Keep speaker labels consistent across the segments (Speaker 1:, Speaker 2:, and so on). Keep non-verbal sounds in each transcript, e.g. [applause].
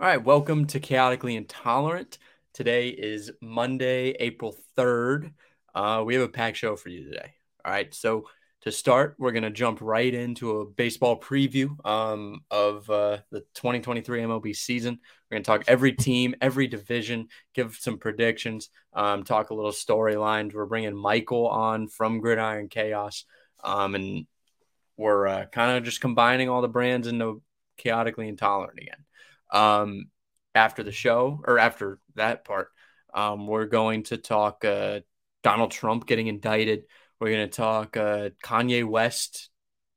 Speaker 1: All right, welcome to Chaotically Intolerant. Today is Monday, April 3rd. Uh, we have a packed show for you today. All right, so to start, we're going to jump right into a baseball preview um, of uh, the 2023 MLB season. We're going to talk every team, every division, give some predictions, um, talk a little storylines. We're bringing Michael on from Gridiron Chaos, um, and we're uh, kind of just combining all the brands into Chaotically Intolerant again. Um, after the show, or after that part, um, we're going to talk uh, Donald Trump getting indicted we're going to talk uh, Kanye West,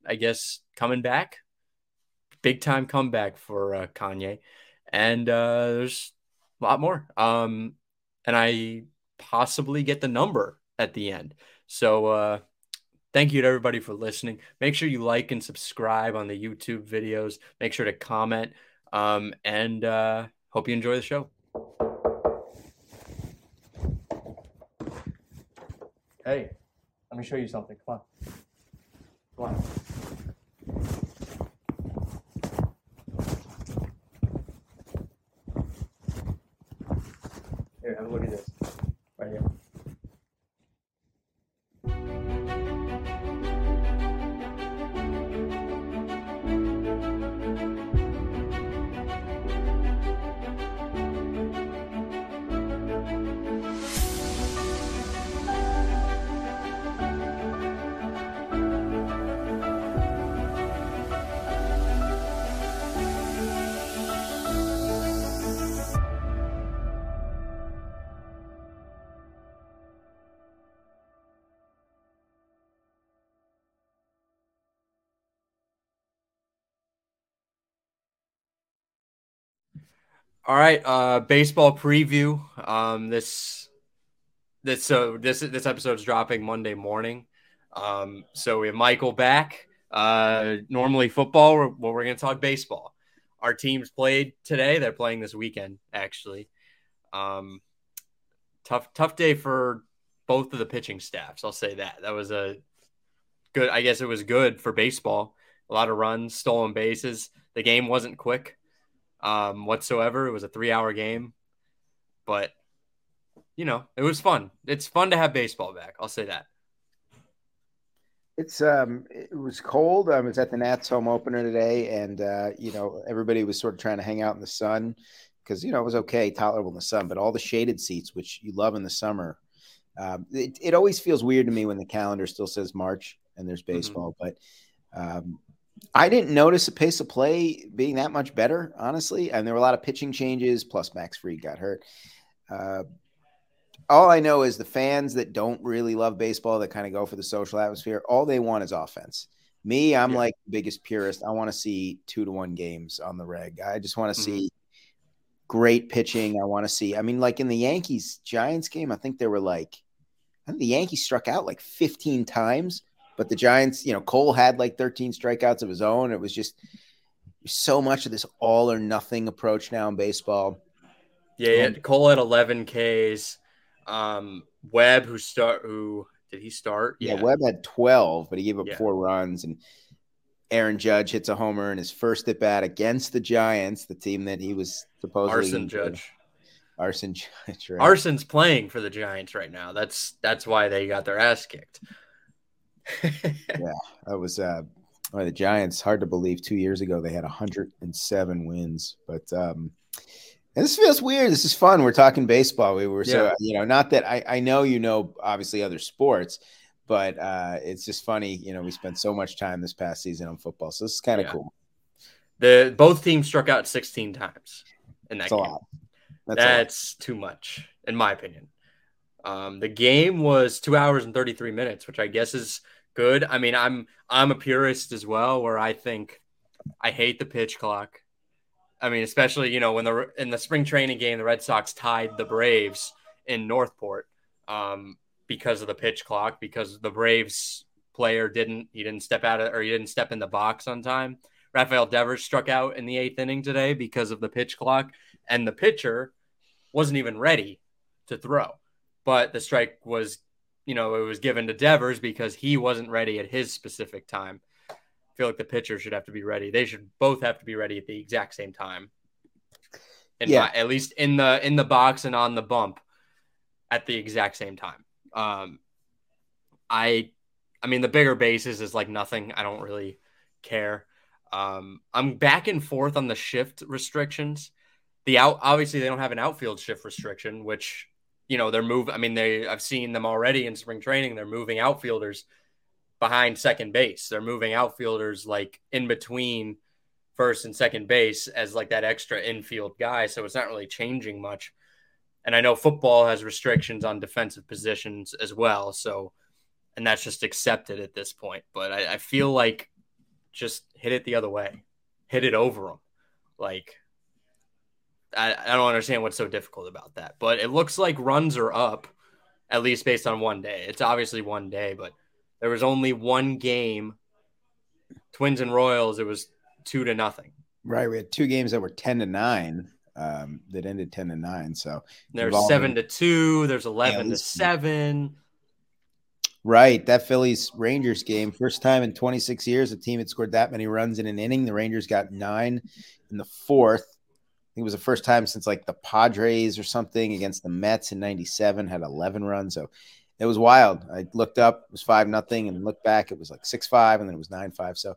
Speaker 1: I guess, coming back. Big time comeback for uh, Kanye. And uh, there's a lot more. Um, and I possibly get the number at the end. So uh, thank you to everybody for listening. Make sure you like and subscribe on the YouTube videos. Make sure to comment. Um, and uh, hope you enjoy the show. Hey. Let me show you something. Come on. Come on. All right, uh, baseball preview. Um, this this so this this episode is dropping Monday morning. Um, so we have Michael back. Uh, normally football, well, we're going to talk baseball. Our teams played today. They're playing this weekend, actually. Um, tough tough day for both of the pitching staffs. I'll say that. That was a good. I guess it was good for baseball. A lot of runs, stolen bases. The game wasn't quick um, whatsoever. It was a three hour game, but you know, it was fun. It's fun to have baseball back. I'll say that.
Speaker 2: It's um, it was cold. I was at the Nats home opener today, and uh, you know, everybody was sort of trying to hang out in the sun because you know it was okay, tolerable in the sun, but all the shaded seats, which you love in the summer, um, it, it always feels weird to me when the calendar still says March and there's mm-hmm. baseball, mm-hmm. but um, I didn't notice the pace of play being that much better, honestly. And there were a lot of pitching changes, plus Max Fried got hurt. Uh, all I know is the fans that don't really love baseball, that kind of go for the social atmosphere, all they want is offense. Me, I'm yeah. like the biggest purist. I want to see two to one games on the reg. I just want to mm-hmm. see great pitching. I want to see, I mean, like in the Yankees Giants game, I think there were like, I think the Yankees struck out like 15 times but the Giants, you know, Cole had like 13 strikeouts of his own. It was just so much of this all or nothing approach now in baseball.
Speaker 1: Yeah, um, Cole had 11 Ks. Um, Webb, who start, who did he start?
Speaker 2: Yeah. yeah, Webb had 12, but he gave up yeah. four runs. And Aaron Judge hits a homer in his first at bat against the Giants, the team that he was supposedly
Speaker 1: Arson Judge.
Speaker 2: Arson Judge. [laughs]
Speaker 1: Right? Arson's playing for the Giants right now. That's that's why they got their ass kicked [laughs]
Speaker 2: yeah, that was uh, the Giants. Hard to believe. Two years ago, they had 107 wins, but um, and this feels weird. This is fun. We're talking baseball. We were so you know, not that I I know you know obviously other sports, but uh, it's just funny. You know, we spent so much time this past season on football, so this is kind of yeah. cool.
Speaker 1: The both teams struck out 16 times in that That's game. That's, That's too much, in my opinion. Um, the game was two hours and 33 minutes, which I guess is good. I mean, I'm I'm a purist as well, where I think I hate the pitch clock. I mean, especially you know when the in the spring training game, the Red Sox tied the Braves in Northport um, because of the pitch clock, because the Braves player didn't he didn't step out of, or he didn't step in the box on time. Rafael Devers struck out in the eighth inning today because of the pitch clock, and the pitcher wasn't even ready to throw but the strike was, you know, it was given to Devers because he wasn't ready at his specific time. I feel like the pitcher should have to be ready. They should both have to be ready at the exact same time. yeah. My, at least in the in the box and on the bump at the exact same time. Um, I, I mean, the bigger bases is like nothing. I don't really care. Um, I'm back and forth on the shift restrictions. The out obviously they don't have an outfield shift restriction, which you know they're moving. I mean, they I've seen them already in spring training. They're moving outfielders behind second base. They're moving outfielders like in between first and second base as like that extra infield guy. So it's not really changing much. And I know football has restrictions on defensive positions as well. So, and that's just accepted at this point. But I, I feel like just hit it the other way, hit it over them. Like, I, I don't understand what's so difficult about that. But it looks like runs are up, at least based on one day. It's obviously one day, but there was only one game. Twins and Royals, it was two to nothing.
Speaker 2: Right. We had two games that were 10 to nine um, that ended 10 to nine. So
Speaker 1: there's seven to two, there's 11 yeah, to seven.
Speaker 2: Right. That Phillies Rangers game, first time in 26 years, a team had scored that many runs in an inning. The Rangers got nine in the fourth. I think it was the first time since like the Padres or something against the Mets in 97 had 11 runs. So it was wild. I looked up, it was five nothing, and looked back, it was like six five, and then it was nine five. So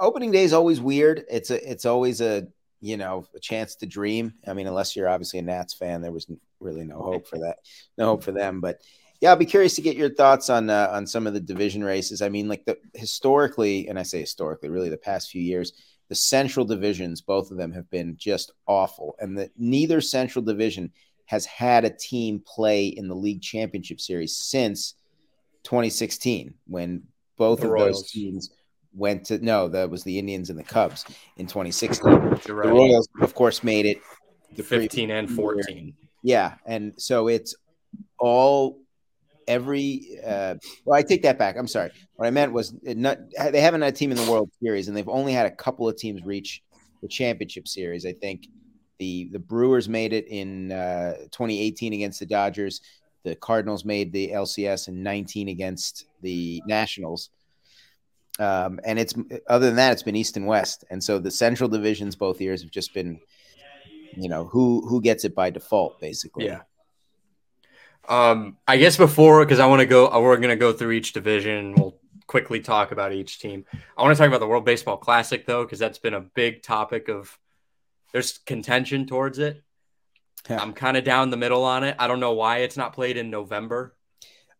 Speaker 2: opening day is always weird. It's a it's always a you know a chance to dream. I mean, unless you're obviously a Nats fan, there was really no hope for that. No hope for them. But yeah, I'll be curious to get your thoughts on uh, on some of the division races. I mean, like the historically, and I say historically, really the past few years, the Central divisions, both of them have been just awful, and that neither Central division has had a team play in the league championship series since 2016 when both the of Royals. those teams went to no, that was the Indians and the Cubs in 2016. Right. The Royals, of course, made it
Speaker 1: the 15 and 14. Year.
Speaker 2: Yeah, and so it's all every. Uh, well, I take that back. I'm sorry. What I meant was not they haven't had a team in the World Series, and they've only had a couple of teams reach the championship series. I think the the Brewers made it in uh, 2018 against the Dodgers. The Cardinals made the LCS in 19 against the Nationals. Um, and it's other than that, it's been East and West, and so the Central divisions both years have just been, you know, who who gets it by default, basically.
Speaker 1: Yeah. Um, I guess before because I want to go, we're going to go through each division. We'll quickly talk about each team. I want to talk about the World Baseball Classic though, because that's been a big topic of. There's contention towards it. Yeah. I'm kind of down the middle on it. I don't know why it's not played in November.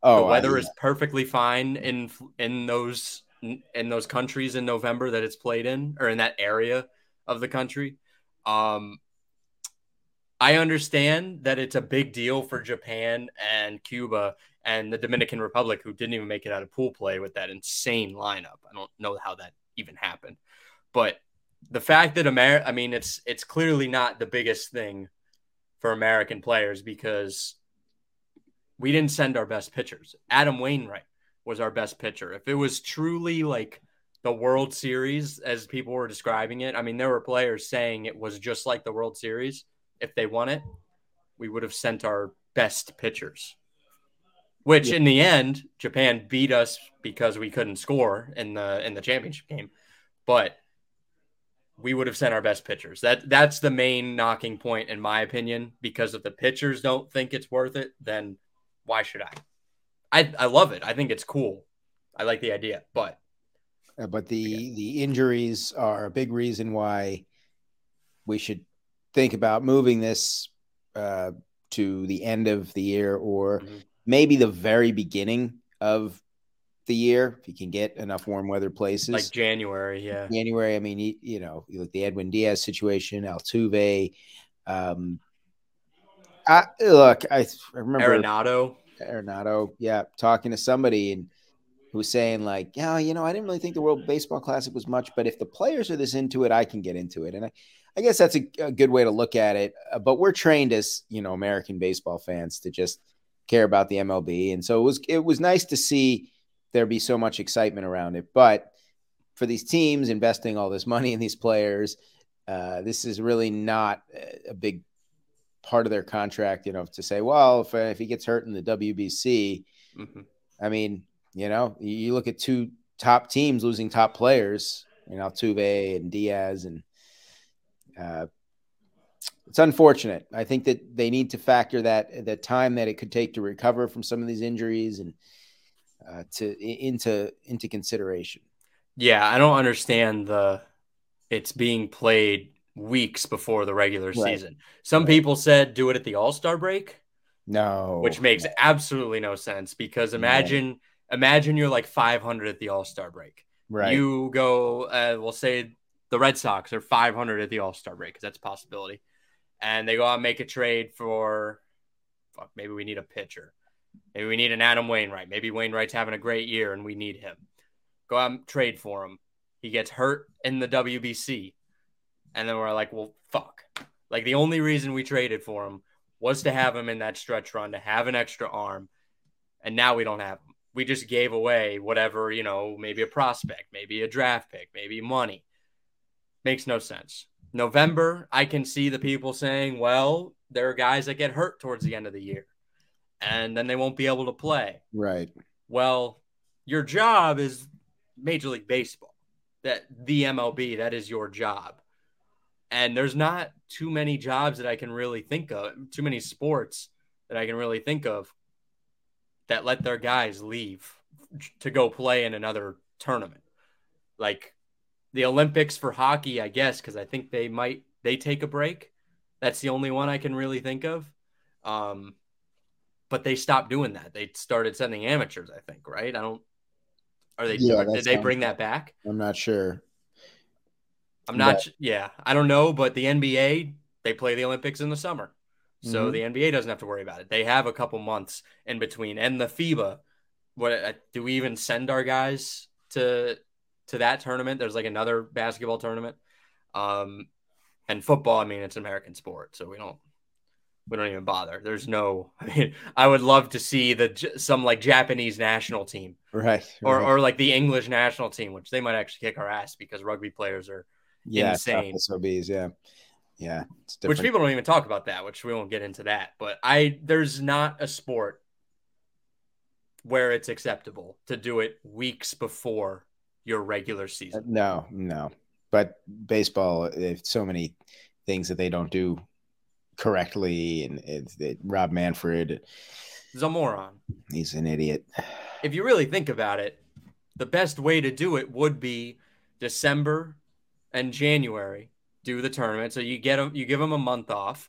Speaker 1: Oh, the weather is perfectly fine in in those in those countries in November that it's played in or in that area of the country. Um, I understand that it's a big deal for Japan and Cuba and the Dominican Republic, who didn't even make it out of pool play with that insane lineup. I don't know how that even happened, but the fact that America, I mean, it's it's clearly not the biggest thing for American players because we didn't send our best pitchers. Adam Wainwright was our best pitcher. If it was truly like the World Series, as people were describing it, I mean, there were players saying it was just like the World Series. If they won it, we would have sent our best pitchers. Which yeah. in the end, Japan beat us because we couldn't score in the in the championship game. But we would have sent our best pitchers. That that's the main knocking point in my opinion. Because if the pitchers don't think it's worth it, then why should I? I I love it. I think it's cool. I like the idea, but
Speaker 2: uh, but the yeah. the injuries are a big reason why we should think about moving this uh, to the end of the year or mm-hmm. maybe the very beginning of the year if you can get enough warm weather places
Speaker 1: like January. Yeah,
Speaker 2: January. I mean, you, you know, you look the Edwin Diaz situation, Altuve. Um, I look. I, I remember
Speaker 1: Arenado.
Speaker 2: Arenado, yeah, talking to somebody and who was saying like, yeah, you know, I didn't really think the World Baseball Classic was much, but if the players are this into it, I can get into it. And I, I guess that's a, a good way to look at it. Uh, but we're trained as you know American baseball fans to just care about the MLB, and so it was it was nice to see there be so much excitement around it. But for these teams investing all this money in these players, uh, this is really not a big part of their contract, you know, to say, well, if, uh, if he gets hurt in the WBC, mm-hmm. I mean, you know, you look at two top teams losing top players, you know, Altuve and Diaz, and uh, it's unfortunate. I think that they need to factor that the time that it could take to recover from some of these injuries and uh, to into into consideration.
Speaker 1: Yeah, I don't understand the it's being played weeks before the regular right. season. Some right. people said do it at the All Star break.
Speaker 2: No,
Speaker 1: which makes absolutely no sense because imagine imagine you're like 500 at the All Star break.
Speaker 2: Right.
Speaker 1: You go, uh, we'll say the Red Sox are 500 at the All Star break because that's a possibility, and they go out and make a trade for, fuck, maybe we need a pitcher, maybe we need an Adam Wainwright, maybe Wainwright's having a great year and we need him. Go out and trade for him. He gets hurt in the WBC, and then we're like, well, fuck. Like the only reason we traded for him was to have him in that stretch run to have an extra arm, and now we don't have him we just gave away whatever, you know, maybe a prospect, maybe a draft pick, maybe money. Makes no sense. November, I can see the people saying, well, there are guys that get hurt towards the end of the year and then they won't be able to play.
Speaker 2: Right.
Speaker 1: Well, your job is Major League Baseball. That the MLB, that is your job. And there's not too many jobs that I can really think of, too many sports that I can really think of that let their guys leave to go play in another tournament. Like the Olympics for hockey, I guess, because I think they might they take a break. That's the only one I can really think of. Um, but they stopped doing that. They started sending amateurs, I think, right? I don't. Are they? Yeah, did they bring that back?
Speaker 2: I'm not sure.
Speaker 1: I'm not. But... Yeah, I don't know. But the NBA they play the Olympics in the summer. So mm-hmm. the NBA doesn't have to worry about it. They have a couple months in between. And the FIBA, what uh, do we even send our guys to to that tournament? There's like another basketball tournament. Um, and football, I mean, it's an American sport, so we don't we don't even bother. There's no. [laughs] I mean, I would love to see the some like Japanese national team,
Speaker 2: right,
Speaker 1: or
Speaker 2: right.
Speaker 1: or like the English national team, which they might actually kick our ass because rugby players are yeah, insane.
Speaker 2: SOBs, yeah. Yeah,
Speaker 1: which people don't even talk about that, which we won't get into that. But I there's not a sport where it's acceptable to do it weeks before your regular season.
Speaker 2: Uh, no, no. But baseball, so many things that they don't do correctly, and it's it, Rob Manfred
Speaker 1: is a moron.
Speaker 2: He's an idiot.
Speaker 1: If you really think about it, the best way to do it would be December and January do the tournament. So you get them, you give them a month off.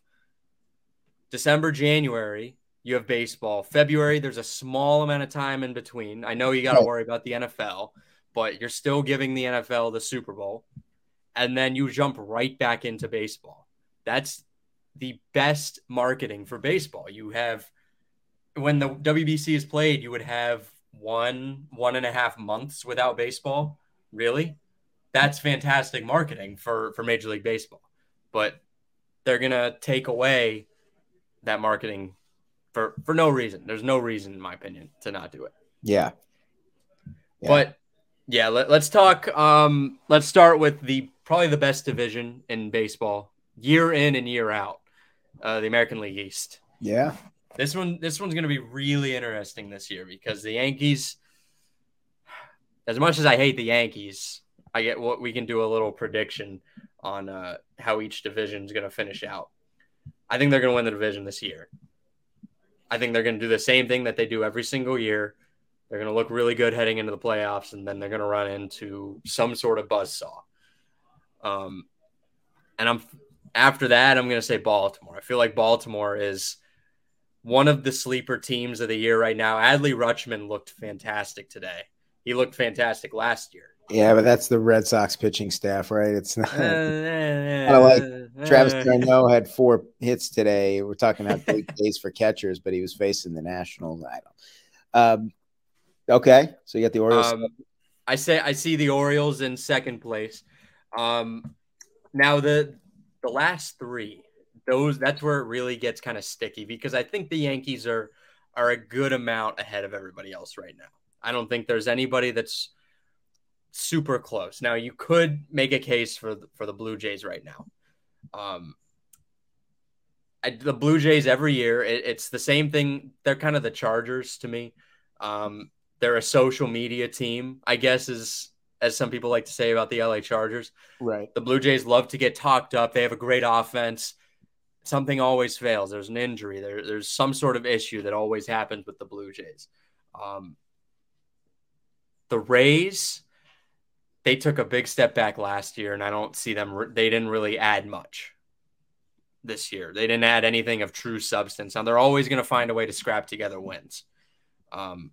Speaker 1: December, January, you have baseball. February, there's a small amount of time in between. I know you got to worry about the NFL, but you're still giving the NFL the Super Bowl. And then you jump right back into baseball. That's the best marketing for baseball. You have, when the WBC is played, you would have one, one and a half months without baseball. Really? that's fantastic marketing for for Major League Baseball. But they're gonna take away that marketing for for no reason. There's no reason, in my opinion, to not do it.
Speaker 2: Yeah.
Speaker 1: yeah. But yeah, let, us talk. Um, let's start with the probably the best division in baseball, year in and year out, uh, the American League East.
Speaker 2: Yeah.
Speaker 1: This one, this one's going to be really interesting this year because the Yankees, as much as I hate the Yankees, I get what we can do a little prediction on uh, how each division is going to finish out. I think they're going to win the division this year. I think they're going to do the same thing that they do every single year. They're going to look really good heading into the playoffs, and then they're going to run into some sort of buzz saw. Um, and I'm after that, I'm going to say Baltimore. I feel like Baltimore is one of the sleeper teams of the year right now. Adley Rutschman looked fantastic today. He looked fantastic last year.
Speaker 2: Yeah, but that's the Red Sox pitching staff, right? It's not. [laughs] I don't like Travis d'Arnaud had four hits today. We're talking about big [laughs] days for catchers, but he was facing the Nationals. I don't. Um, okay, so you got the Orioles. Um,
Speaker 1: I say I see the Orioles in second place. Um, now the the last three, those that's where it really gets kind of sticky because I think the Yankees are are a good amount ahead of everybody else right now. I don't think there's anybody that's super close. Now you could make a case for the, for the Blue Jays right now. Um, I, the Blue Jays every year, it, it's the same thing. They're kind of the Chargers to me. Um, they're a social media team, I guess, is as some people like to say about the LA Chargers.
Speaker 2: Right.
Speaker 1: The Blue Jays love to get talked up. They have a great offense. something always fails. There's an injury. There, there's some sort of issue that always happens with the Blue Jays. Um, the Rays, they took a big step back last year, and I don't see them. They didn't really add much this year. They didn't add anything of true substance. Now they're always going to find a way to scrap together wins. Um,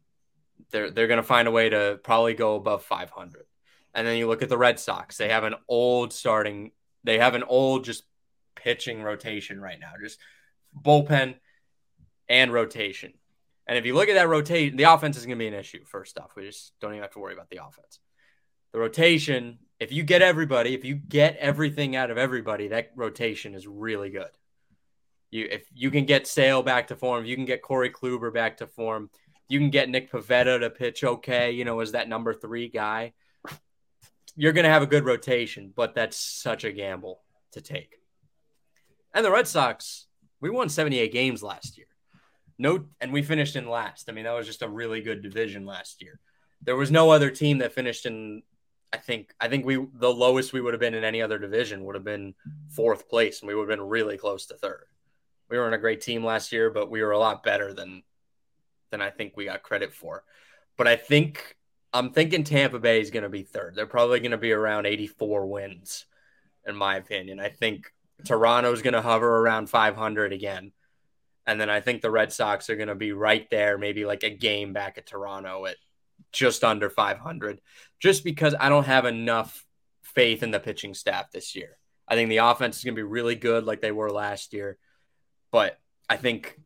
Speaker 1: they're they're going to find a way to probably go above 500. And then you look at the Red Sox. They have an old starting. They have an old just pitching rotation right now, just bullpen and rotation. And if you look at that rotation, the offense is going to be an issue. First off, we just don't even have to worry about the offense. The rotation, if you get everybody, if you get everything out of everybody, that rotation is really good. You if you can get Sale back to form, you can get Corey Kluber back to form, you can get Nick Pivetta to pitch okay, you know, as that number three guy. You're going to have a good rotation, but that's such a gamble to take. And the Red Sox, we won 78 games last year. No, and we finished in last. I mean, that was just a really good division last year. There was no other team that finished in. I think I think we the lowest we would have been in any other division would have been fourth place, and we would have been really close to third. We weren't a great team last year, but we were a lot better than than I think we got credit for. But I think I'm thinking Tampa Bay is going to be third. They're probably going to be around 84 wins, in my opinion. I think Toronto's going to hover around 500 again. And then I think the Red Sox are going to be right there, maybe like a game back at Toronto at just under 500, just because I don't have enough faith in the pitching staff this year. I think the offense is going to be really good like they were last year. But I think,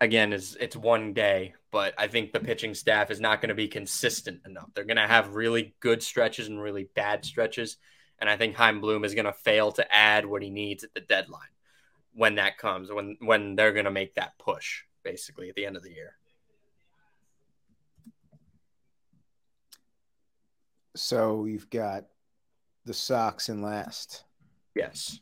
Speaker 1: again, is it's one day, but I think the pitching staff is not going to be consistent enough. They're going to have really good stretches and really bad stretches. And I think Chaim Bloom is going to fail to add what he needs at the deadline when that comes, when when they're going to make that push, basically at the end of the year.
Speaker 2: So you've got the Sox in last.
Speaker 1: Yes.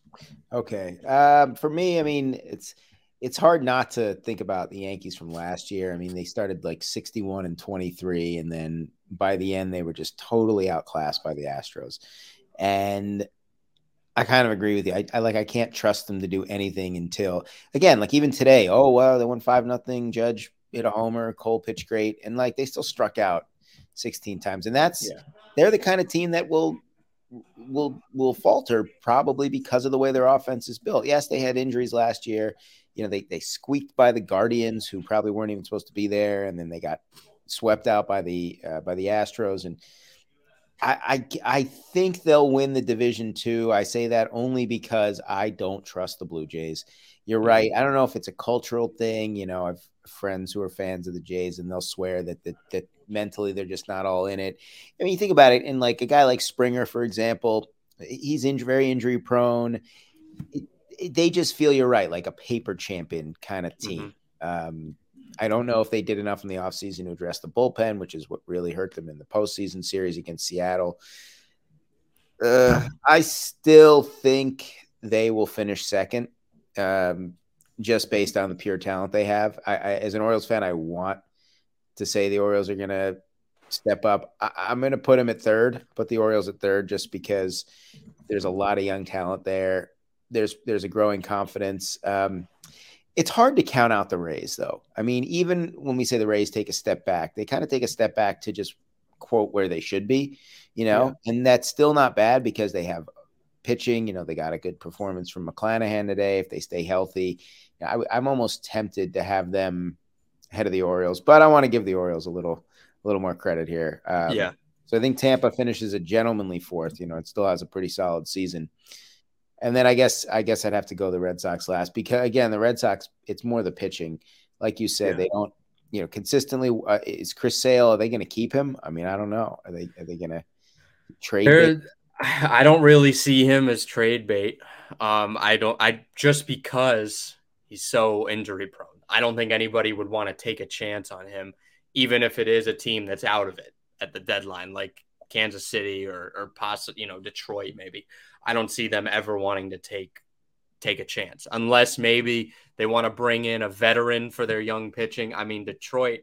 Speaker 2: Okay. Um, for me, I mean, it's it's hard not to think about the Yankees from last year. I mean, they started like 61 and 23, and then by the end, they were just totally outclassed by the Astros. And I kind of agree with you. I, I, like I can't trust them to do anything until again, like even today. Oh well, they won five nothing. Judge hit a homer. Cole pitched great, and like they still struck out sixteen times. And that's yeah. they're the kind of team that will will will falter probably because of the way their offense is built. Yes, they had injuries last year. You know, they they squeaked by the Guardians, who probably weren't even supposed to be there, and then they got swept out by the uh, by the Astros and I, I, I think they'll win the division too. I say that only because I don't trust the Blue Jays. You're right. I don't know if it's a cultural thing. You know, I've friends who are fans of the Jays, and they'll swear that that, that mentally they're just not all in it. I mean, you think about it, and like a guy like Springer, for example, he's in, very injury prone. It, they just feel you're right, like a paper champion kind of team. Mm-hmm. Um, I don't know if they did enough in the offseason to address the bullpen, which is what really hurt them in the postseason series against Seattle. Uh, I still think they will finish second, um, just based on the pure talent they have. I, I, as an Orioles fan, I want to say the Orioles are going to step up. I, am going to put them at third, put the Orioles at third, just because there's a lot of young talent there. There's there's a growing confidence. Um, it's hard to count out the Rays, though. I mean, even when we say the Rays take a step back, they kind of take a step back to just quote where they should be, you know, yeah. and that's still not bad because they have pitching. You know, they got a good performance from McClanahan today. If they stay healthy, I, I'm almost tempted to have them ahead of the Orioles, but I want to give the Orioles a little, a little more credit here.
Speaker 1: Um, yeah.
Speaker 2: So I think Tampa finishes a gentlemanly fourth. You know, it still has a pretty solid season. And then I guess I guess I'd have to go the Red Sox last because again the Red Sox it's more the pitching, like you said yeah. they don't you know consistently. Uh, is Chris Sale are they going to keep him? I mean I don't know. Are they are they going to trade? [sighs]
Speaker 1: I don't really see him as trade bait. Um, I don't. I just because he's so injury prone. I don't think anybody would want to take a chance on him, even if it is a team that's out of it at the deadline, like Kansas City or or possibly you know Detroit maybe. I don't see them ever wanting to take take a chance unless maybe they want to bring in a veteran for their young pitching. I mean, Detroit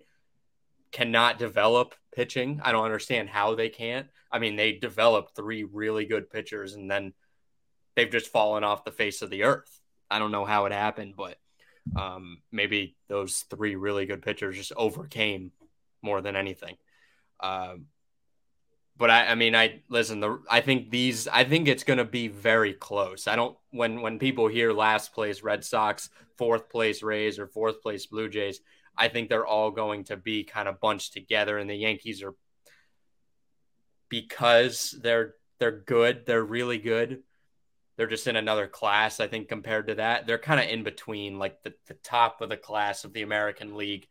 Speaker 1: cannot develop pitching. I don't understand how they can't. I mean, they developed three really good pitchers and then they've just fallen off the face of the earth. I don't know how it happened, but um, maybe those three really good pitchers just overcame more than anything. Um, but I, I mean, I listen. The I think these. I think it's going to be very close. I don't when when people hear last place Red Sox, fourth place Rays, or fourth place Blue Jays. I think they're all going to be kind of bunched together, and the Yankees are because they're they're good. They're really good. They're just in another class, I think, compared to that. They're kind of in between, like the, the top of the class of the American League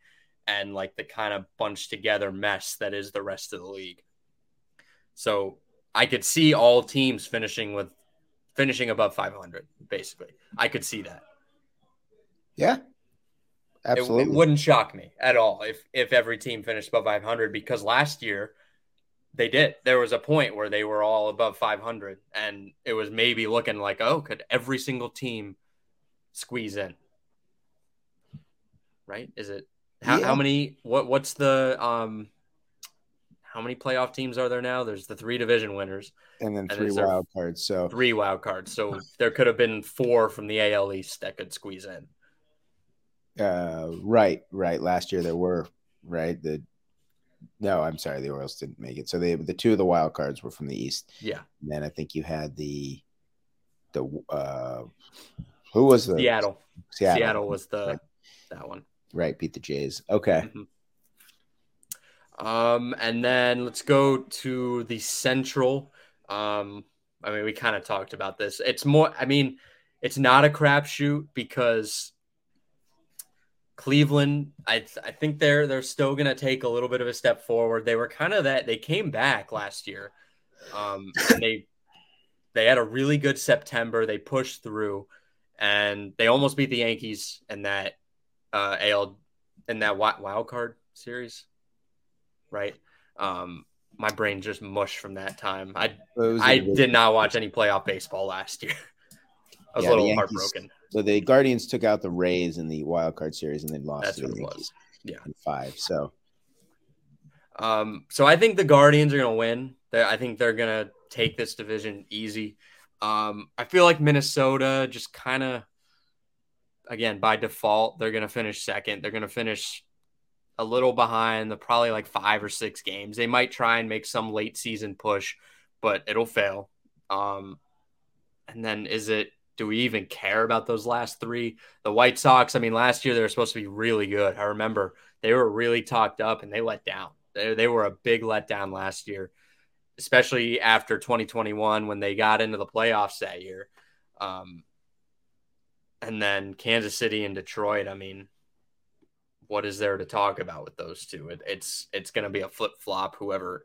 Speaker 1: and like the kind of bunched together mess that is the rest of the league. So I could see all teams finishing with finishing above 500, basically. I could see that.
Speaker 2: Yeah, absolutely.
Speaker 1: It, it, wouldn't shock me at all if if every team finished above 500 because last year they did. There was a point where they were all above 500, and it was maybe looking like, oh, could every single team squeeze in? Right? Is it how, yeah. how many? What what's the um? How many playoff teams are there now? There's the three division winners,
Speaker 2: and then three and wild cards. So
Speaker 1: three wild cards. So [laughs] there could have been four from the AL East that could squeeze in.
Speaker 2: Uh, right, right. Last year there were right the no, I'm sorry, the Orioles didn't make it. So they the two of the wild cards were from the East.
Speaker 1: Yeah.
Speaker 2: And then I think you had the the uh who was the
Speaker 1: Seattle. Seattle, Seattle was the right. that one.
Speaker 2: Right, beat the Jays. Okay.
Speaker 1: Mm-hmm. Um, and then let's go to the Central. Um, I mean, we kind of talked about this. It's more. I mean, it's not a crapshoot because Cleveland, I I think they're they're still gonna take a little bit of a step forward. They were kind of that they came back last year. Um, they they had a really good September. They pushed through, and they almost beat the Yankees in that uh, AL in that wild card series, right? Um, my brain just mushed from that time. I I did not watch any playoff baseball last year. [laughs] I was yeah, a little heartbroken.
Speaker 2: So the Guardians took out the Rays in the wild card series and then lost
Speaker 1: That's
Speaker 2: to
Speaker 1: the Yankees.
Speaker 2: Yeah, five. So,
Speaker 1: um, so I think the Guardians are going to win. I think they're going to take this division easy. Um, I feel like Minnesota just kind of, again, by default, they're going to finish second. They're going to finish a little behind the probably like five or six games. They might try and make some late season push, but it'll fail. Um, and then is it do we even care about those last three? The White Sox, I mean, last year they were supposed to be really good. I remember they were really talked up and they let down. They, they were a big letdown last year, especially after 2021 when they got into the playoffs that year. Um, and then Kansas City and Detroit, I mean, what is there to talk about with those two? It, it's it's going to be a flip flop. Whoever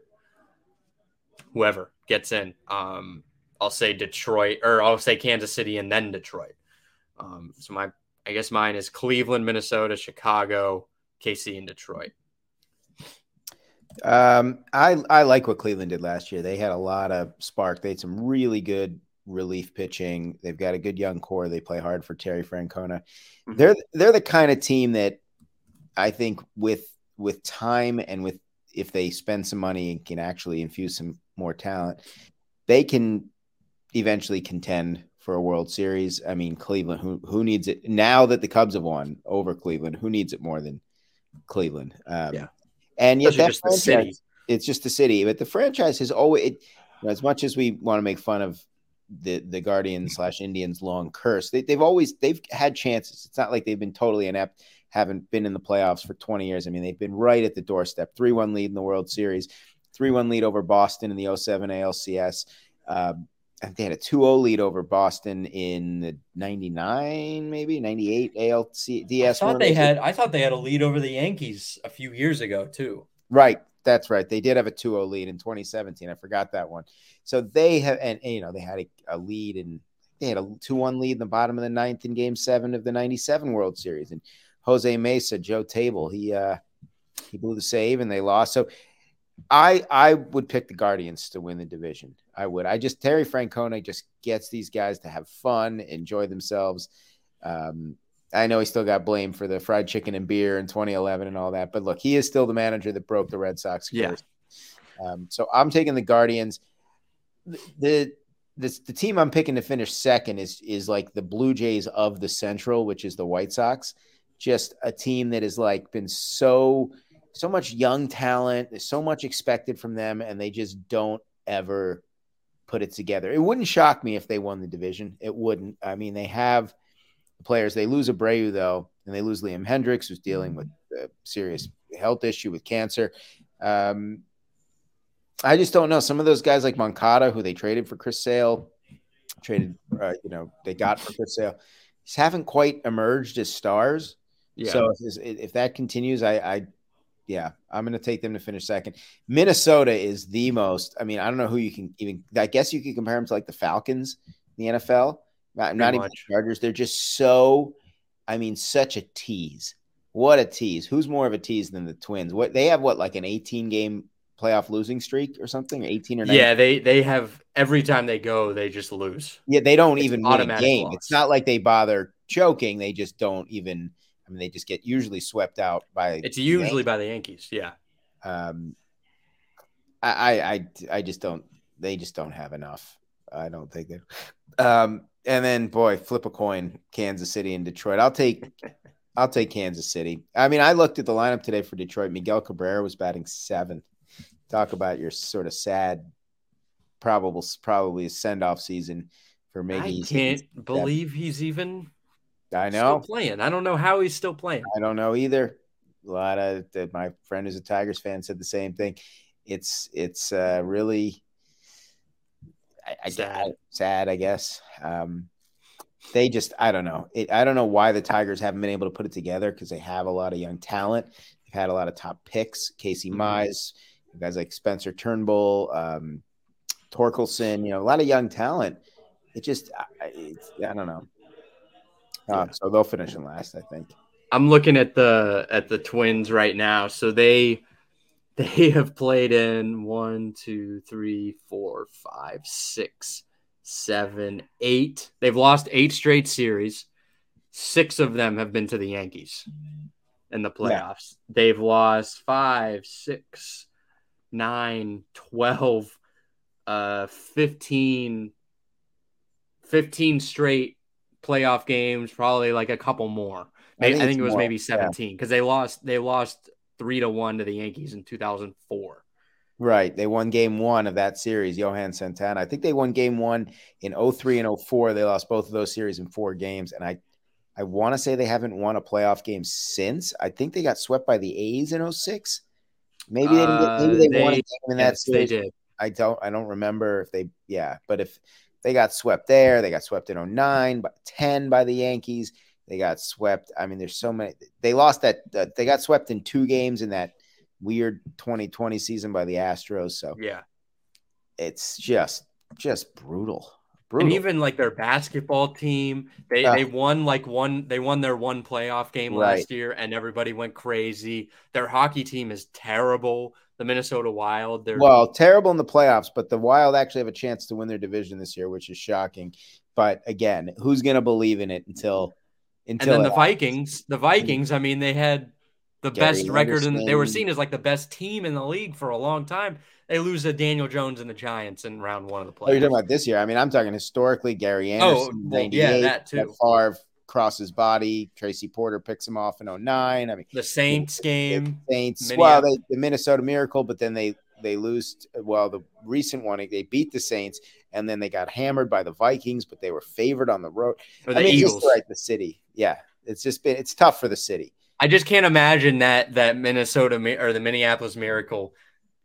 Speaker 1: whoever gets in. Um, I'll say Detroit or I'll say Kansas City and then Detroit. Um, so my I guess mine is Cleveland, Minnesota, Chicago, KC, and Detroit.
Speaker 2: Um, I I like what Cleveland did last year. They had a lot of spark. They had some really good relief pitching. They've got a good young core. They play hard for Terry Francona. Mm-hmm. They're they're the kind of team that I think with with time and with if they spend some money and can actually infuse some more talent, they can eventually contend for a World Series. I mean, Cleveland, who who needs it now that the Cubs have won over Cleveland? Who needs it more than Cleveland? Um, yeah, and yet that just city. it's just the city. But the franchise has always, it, you know, as much as we want to make fun of the the Guardians slash Indians long curse, they, they've always they've had chances. It's not like they've been totally inept. Haven't been in the playoffs for 20 years. I mean, they've been right at the doorstep. 3 1 lead in the World Series, 3 1 lead over Boston in the 07 ALCS. Um, they had a 2-0 lead over Boston in the 99 maybe 98 ALCS.
Speaker 1: I thought they had I thought they had a lead over the Yankees a few years ago too.
Speaker 2: Right, that's right. They did have a 2-0 lead in 2017. I forgot that one. So they have and, and you know they had a, a lead and they had a 2-1 lead in the bottom of the ninth in game 7 of the 97 World Series and Jose Mesa, Joe Table, he uh he blew the save and they lost. So I I would pick the Guardians to win the division. I would. I just Terry Francona just gets these guys to have fun, enjoy themselves. Um, I know he still got blamed for the fried chicken and beer in 2011 and all that, but look, he is still the manager that broke the Red Sox.
Speaker 1: Yeah.
Speaker 2: Um, so I'm taking the Guardians. The, the this the team I'm picking to finish second is is like the Blue Jays of the Central, which is the White Sox. Just a team that has like been so so much young talent. There's so much expected from them, and they just don't ever put it together. It wouldn't shock me if they won the division. It wouldn't. I mean, they have players. They lose Abreu though, and they lose Liam Hendriks, who's dealing with a serious health issue with cancer. Um, I just don't know. Some of those guys like Moncada, who they traded for Chris Sale, traded, uh, you know, they got for Chris Sale, just haven't quite emerged as stars. Yeah. So if, if that continues, I, I yeah, I'm going to take them to finish second. Minnesota is the most. I mean, I don't know who you can even. I guess you could compare them to like the Falcons, the NFL. Not, not even Chargers. They're just so. I mean, such a tease. What a tease! Who's more of a tease than the Twins? What they have? What like an 18 game playoff losing streak or something? 18 or 19?
Speaker 1: Yeah, they they have every time they go, they just lose.
Speaker 2: Yeah, they don't it's even win a game. Loss. It's not like they bother choking. They just don't even. I mean, they just get usually swept out by.
Speaker 1: It's usually by the Yankees. Yeah. Um,
Speaker 2: I, I I just don't. They just don't have enough. I don't think they. Um, and then boy, flip a coin, Kansas City and Detroit. I'll take. [laughs] I'll take Kansas City. I mean, I looked at the lineup today for Detroit. Miguel Cabrera was batting seventh. Talk about your sort of sad, probable, probably send off season for Miggy.
Speaker 1: I can't believe he's even.
Speaker 2: I know
Speaker 1: playing. I don't know how he's still playing.
Speaker 2: I don't know either. A lot of my friend who's a Tigers fan said the same thing. It's it's uh, really I, sad. I, sad, I guess. Um, they just I don't know. It, I don't know why the Tigers haven't been able to put it together because they have a lot of young talent. They've had a lot of top picks. Casey mm-hmm. Mize, guys like Spencer Turnbull, um, Torkelson. You know, a lot of young talent. It just I, I don't know. Uh, so they'll finish in last, I think.
Speaker 1: I'm looking at the at the Twins right now. So they [laughs] they have played in one, two, three, four, five, six, seven, eight. They've lost eight straight series. Six of them have been to the Yankees in the playoffs. Yeah. They've lost five, six, nine, 12, uh, 15, 15 straight playoff games, probably like a couple more. I think, I think it was more. maybe 17 because yeah. they lost they lost three to one to the Yankees in 2004.
Speaker 2: Right. They won game one of that series, Johan Santana. I think they won game one in 03 and 04. They lost both of those series in four games. And I I want to say they haven't won a playoff game since. I think they got swept by the A's in 06. Maybe they didn't get, maybe they, they uh, won a game in that series. They did. I don't I don't remember if they yeah, but if they got swept there, they got swept in 09, but 10 by the Yankees. They got swept. I mean, there's so many. They lost that. Uh, they got swept in two games in that weird 2020 season by the Astros. So
Speaker 1: yeah,
Speaker 2: it's just just brutal. Brutal.
Speaker 1: And even like their basketball team, they uh, they won like one they won their one playoff game right. last year and everybody went crazy. Their hockey team is terrible. The Minnesota Wild, they're
Speaker 2: well, terrible in the playoffs, but the Wild actually have a chance to win their division this year, which is shocking. But again, who's going to believe in it until until
Speaker 1: And then the Vikings, the Vikings, I mean, they had the Gary best record and they were seen as like the best team in the league for a long time. They lose to Daniel Jones and the Giants in round one of the playoffs. Oh,
Speaker 2: you're talking about this year. I mean, I'm talking historically. Gary Anderson, oh, well, yeah, that too. Favre crosses body. Tracy Porter picks him off in 09. I mean,
Speaker 1: the Saints game.
Speaker 2: The Saints. Well, they, the Minnesota Miracle, but then they they lose. Well, the recent one they beat the Saints, and then they got hammered by the Vikings, but they were favored on the road.
Speaker 1: Or the I mean, Eagles,
Speaker 2: right? The city. Yeah, it's just been it's tough for the city.
Speaker 1: I just can't imagine that that Minnesota or the Minneapolis Miracle,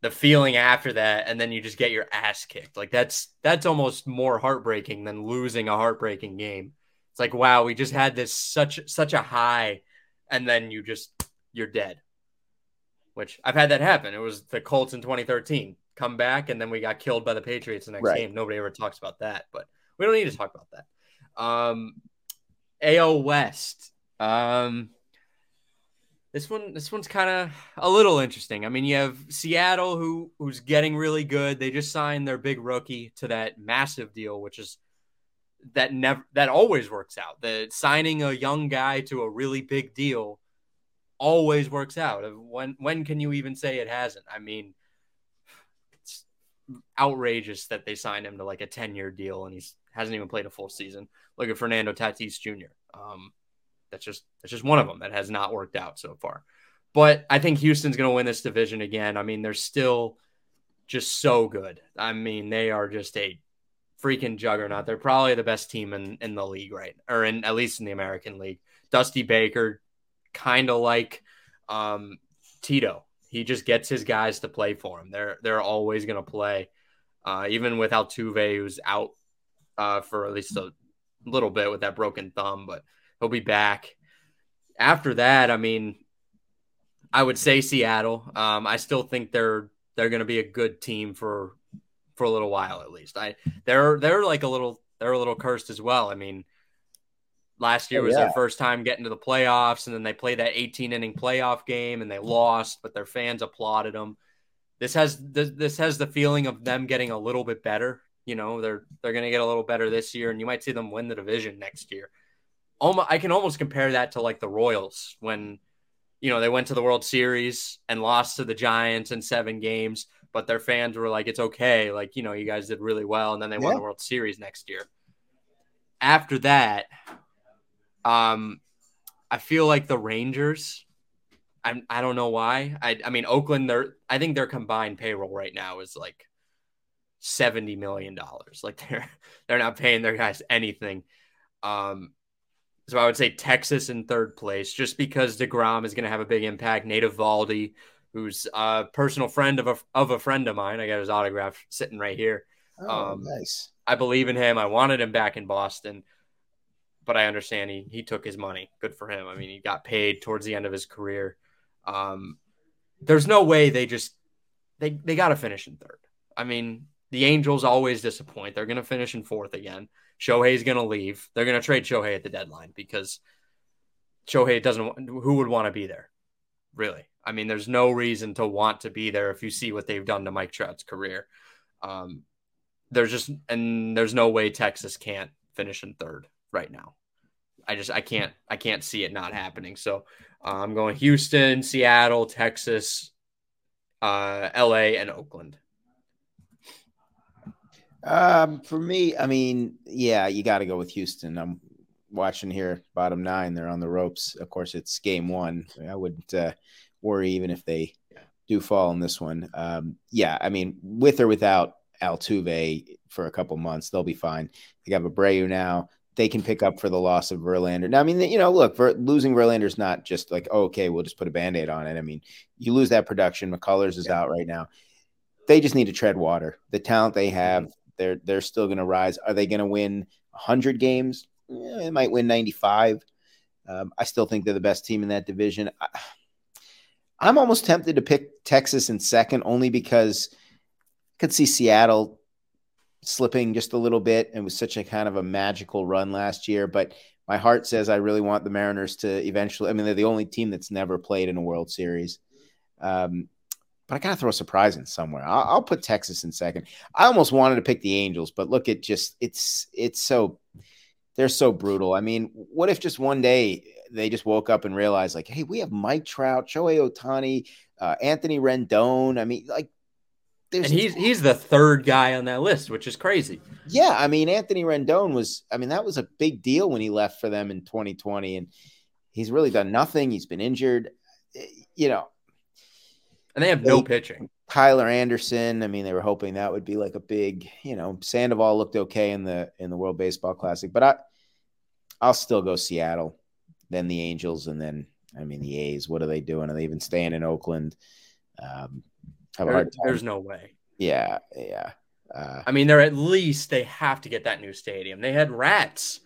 Speaker 1: the feeling after that, and then you just get your ass kicked. Like that's that's almost more heartbreaking than losing a heartbreaking game. It's like wow, we just had this such such a high, and then you just you're dead. Which I've had that happen. It was the Colts in 2013. Come back, and then we got killed by the Patriots the next right. game. Nobody ever talks about that, but we don't need to talk about that. Um, AL West. Um, this one, this one's kind of a little interesting. I mean, you have Seattle, who who's getting really good. They just signed their big rookie to that massive deal, which is that never that always works out. The signing a young guy to a really big deal always works out. When when can you even say it hasn't? I mean, it's outrageous that they signed him to like a 10 year deal and he's hasn't even played a full season. Look at Fernando Tatis Jr. Um, that's just that's just one of them that has not worked out so far. But I think Houston's going to win this division again. I mean, they're still just so good. I mean, they are just a freaking juggernaut. They're probably the best team in, in the league, right? Or in at least in the American League. Dusty Baker, kind of like um, Tito. He just gets his guys to play for him. They're they're always going to play, uh, even with Altuve, who's out uh, for at least a little bit with that broken thumb, but he'll be back. After that, I mean, I would say Seattle. Um, I still think they're they're going to be a good team for for a little while at least. I they're they're like a little they're a little cursed as well. I mean, last year oh, was yeah. their first time getting to the playoffs, and then they played that 18 inning playoff game and they lost, but their fans applauded them. This has this, this has the feeling of them getting a little bit better. You know, they're they're going to get a little better this year, and you might see them win the division next year. Almost, I can almost compare that to like the Royals when you know, they went to the World Series and lost to the Giants in seven games, but their fans were like, it's okay. Like, you know, you guys did really well. And then they yeah. won the World Series next year. After that, um, I feel like the Rangers, I'm, I don't know why. I, I mean, Oakland, they're, I think their combined payroll right now is like $70 million. Like [laughs] they're, they're not paying their guys anything. Um, so I would say Texas in third place, just because Degrom is going to have a big impact. Nate Eovaldi, who's a personal friend of a of a friend of mine, I got his autograph sitting right here.
Speaker 2: Oh, um, nice.
Speaker 1: I believe in him. I wanted him back in Boston, but I understand he he took his money. Good for him. I mean, he got paid towards the end of his career. Um, there's no way they just they they got to finish in third. I mean, the Angels always disappoint. They're going to finish in fourth again. Shohei's going to leave. They're going to trade Shohei at the deadline because Shohei doesn't. Who would want to be there? Really? I mean, there's no reason to want to be there if you see what they've done to Mike Trout's career. Um, there's just and there's no way Texas can't finish in third right now. I just I can't I can't see it not happening. So uh, I'm going Houston, Seattle, Texas, uh, L.A. and Oakland.
Speaker 2: Um, for me, I mean, yeah, you got to go with Houston. I'm watching here, bottom nine. They're on the ropes. Of course, it's game one. I wouldn't uh, worry even if they do fall in this one. Um, yeah, I mean, with or without Altuve for a couple months, they'll be fine. They have Abreu now. They can pick up for the loss of Verlander. Now, I mean, you know, look, Ver, losing Verlander is not just like, oh, okay, we'll just put a band aid on it. I mean, you lose that production. McCullers is yeah. out right now. They just need to tread water. The talent they have, mm-hmm they're they're still going to rise. Are they going to win 100 games? Yeah, they might win 95. Um, I still think they're the best team in that division. I, I'm almost tempted to pick Texas in second, only because I could see Seattle slipping just a little bit. It was such a kind of a magical run last year, but my heart says I really want the Mariners to eventually. I mean, they're the only team that's never played in a World Series. Um, but I gotta throw a surprise in somewhere. I'll, I'll, put Texas in second. I almost wanted to pick the Angels, but look at just it's it's so they're so brutal. I mean, what if just one day they just woke up and realized like, hey, we have Mike Trout, Shohei Ohtani, uh, Anthony Rendon. I mean, like.
Speaker 1: and he's he's the third guy on that list, which is crazy.
Speaker 2: Yeah, I mean Anthony Rendon was. I mean that was a big deal when he left for them in 2020, and he's really done nothing. He's been injured. Eh, you know,
Speaker 1: and they have no pitching.
Speaker 2: Tyler Anderson. I mean, they were hoping that would be like a big, you know, Sandoval looked okay in the in the World Baseball Classic, but I I'll still go Seattle, then the Angels, and then I mean the A's. What are they doing? Are they even staying in Oakland? Um,
Speaker 1: have there, a hard time. There's no way.
Speaker 2: Yeah, yeah.
Speaker 1: Uh, I mean, they're at least they have to get that new stadium. They had rats.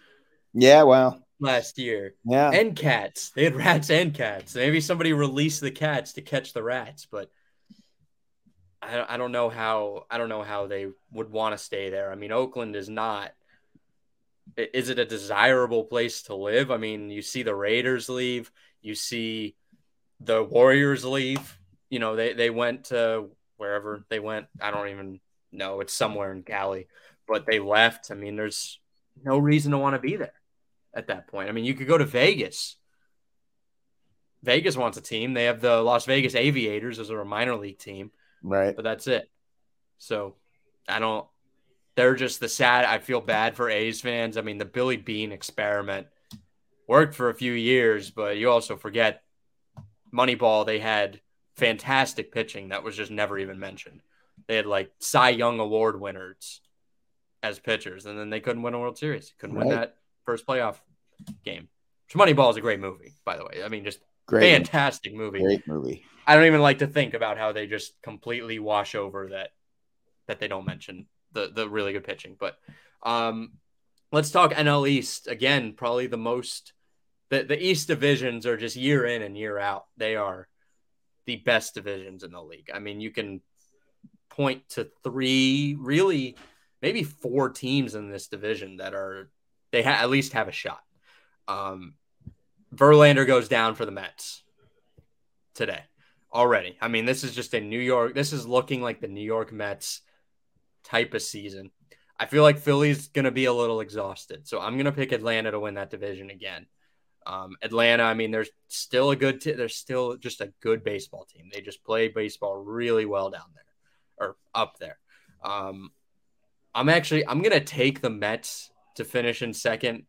Speaker 2: Yeah, well,
Speaker 1: last year.
Speaker 2: Yeah.
Speaker 1: And cats. They had rats and cats. Maybe somebody released the cats to catch the rats, but I, I don't know how I don't know how they would want to stay there. I mean, Oakland is not is it a desirable place to live? I mean, you see the Raiders leave, you see the Warriors leave. You know, they they went to wherever they went. I don't even know. It's somewhere in Cali, but they left. I mean, there's no reason to want to be there at that point. I mean, you could go to Vegas. Vegas wants a team. They have the Las Vegas Aviators as a minor league team.
Speaker 2: Right.
Speaker 1: But that's it. So I don't. They're just the sad. I feel bad for A's fans. I mean, the Billy Beane experiment worked for a few years, but you also forget Moneyball. They had fantastic pitching that was just never even mentioned. They had like Cy Young Award winners as pitchers, and then they couldn't win a World Series. Couldn't right. win that first playoff game. Moneyball is a great movie, by the way. I mean, just great fantastic movie.
Speaker 2: Great movie.
Speaker 1: I don't even like to think about how they just completely wash over that that they don't mention the the really good pitching. But um, let's talk NL East again. Probably the most the the East divisions are just year in and year out. They are the best divisions in the league. I mean, you can point to three, really, maybe four teams in this division that are they ha- at least have a shot. Um, Verlander goes down for the Mets today already. I mean, this is just a New York. This is looking like the New York Mets type of season. I feel like Philly's going to be a little exhausted. So I'm going to pick Atlanta to win that division again. Um, Atlanta, I mean, there's still a good, t- there's still just a good baseball team. They just play baseball really well down there or up there. Um, I'm actually, I'm going to take the Mets to finish in second.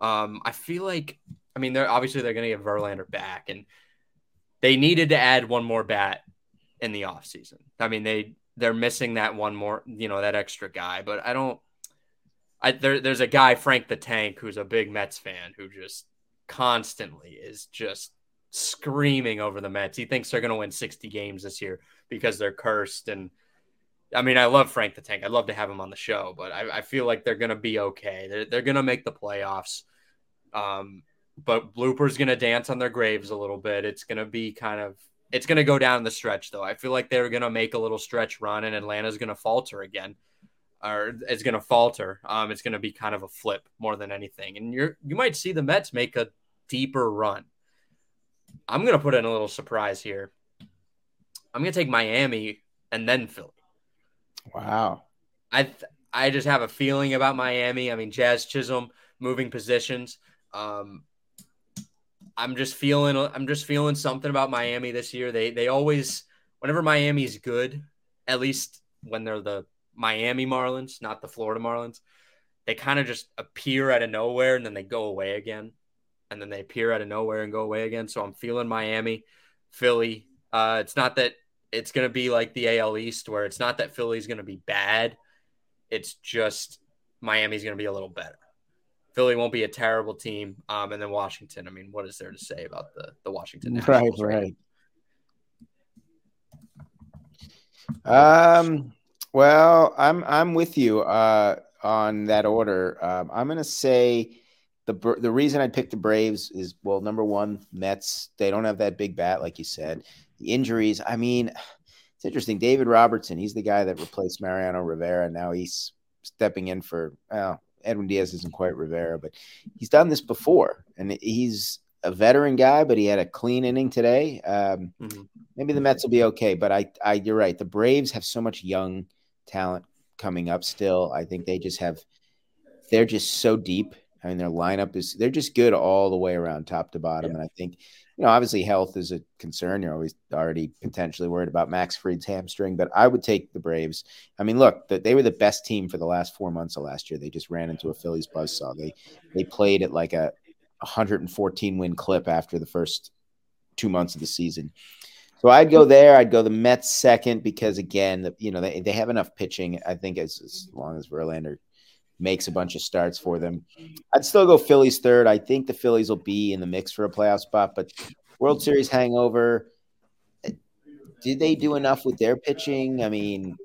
Speaker 1: Um, I feel like, I mean, they're obviously they're going to get Verlander back and they needed to add one more bat in the offseason. I mean, they, they're missing that one more, you know, that extra guy, but I don't, I, there, there's a guy, Frank the Tank, who's a big Mets fan who just constantly is just screaming over the Mets. He thinks they're going to win 60 games this year because they're cursed. And I mean, I love Frank the Tank. I'd love to have him on the show, but I, I feel like they're going to be okay. They're, they're going to make the playoffs. Um, but Blooper's going to dance on their graves a little bit. It's going to be kind of, it's going to go down the stretch, though. I feel like they're going to make a little stretch run and Atlanta's going to falter again or it's going to falter. Um, it's going to be kind of a flip more than anything. And you're, you might see the Mets make a deeper run. I'm going to put in a little surprise here. I'm going to take Miami and then Philly.
Speaker 2: Wow.
Speaker 1: I th- I just have a feeling about Miami. I mean, Jazz Chisholm moving positions. Um, I'm just feeling I'm just feeling something about Miami this year. They they always whenever Miami's good, at least when they're the Miami Marlins, not the Florida Marlins, they kind of just appear out of nowhere and then they go away again and then they appear out of nowhere and go away again. So I'm feeling Miami, Philly. Uh, it's not that it's going to be like the AL East where it's not that Philly's going to be bad. It's just Miami's going to be a little better. Philly won't be a terrible team. Um, and then Washington. I mean, what is there to say about the the Washington?
Speaker 2: Nationals right, right. Um. Well, I'm I'm with you uh, on that order. Um, I'm going to say the the reason I picked the Braves is well, number one, Mets they don't have that big bat like you said. The injuries, I mean, it's interesting. David Robertson, he's the guy that replaced Mariano Rivera. Now he's stepping in for well, Edwin Diaz isn't quite Rivera, but he's done this before, and he's a veteran guy. But he had a clean inning today. Um, mm-hmm. Maybe the Mets will be okay, but I, I, you're right. The Braves have so much young talent coming up still. I think they just have. They're just so deep I mean, their lineup is they're just good all the way around, top to bottom. Yeah. And I think, you know, obviously health is a concern. You're always already potentially worried about Max Fried's hamstring, but I would take the Braves. I mean, look, they were the best team for the last four months of last year. They just ran into a Phillies buzzsaw. They they played at like a 114 win clip after the first two months of the season. So I'd go there. I'd go the Mets second because again, the, you know, they, they have enough pitching. I think as, as long as Verlander makes a bunch of starts for them. I'd still go Phillies third. I think the Phillies will be in the mix for a playoff spot, but World Series hangover. Did they do enough with their pitching? I mean,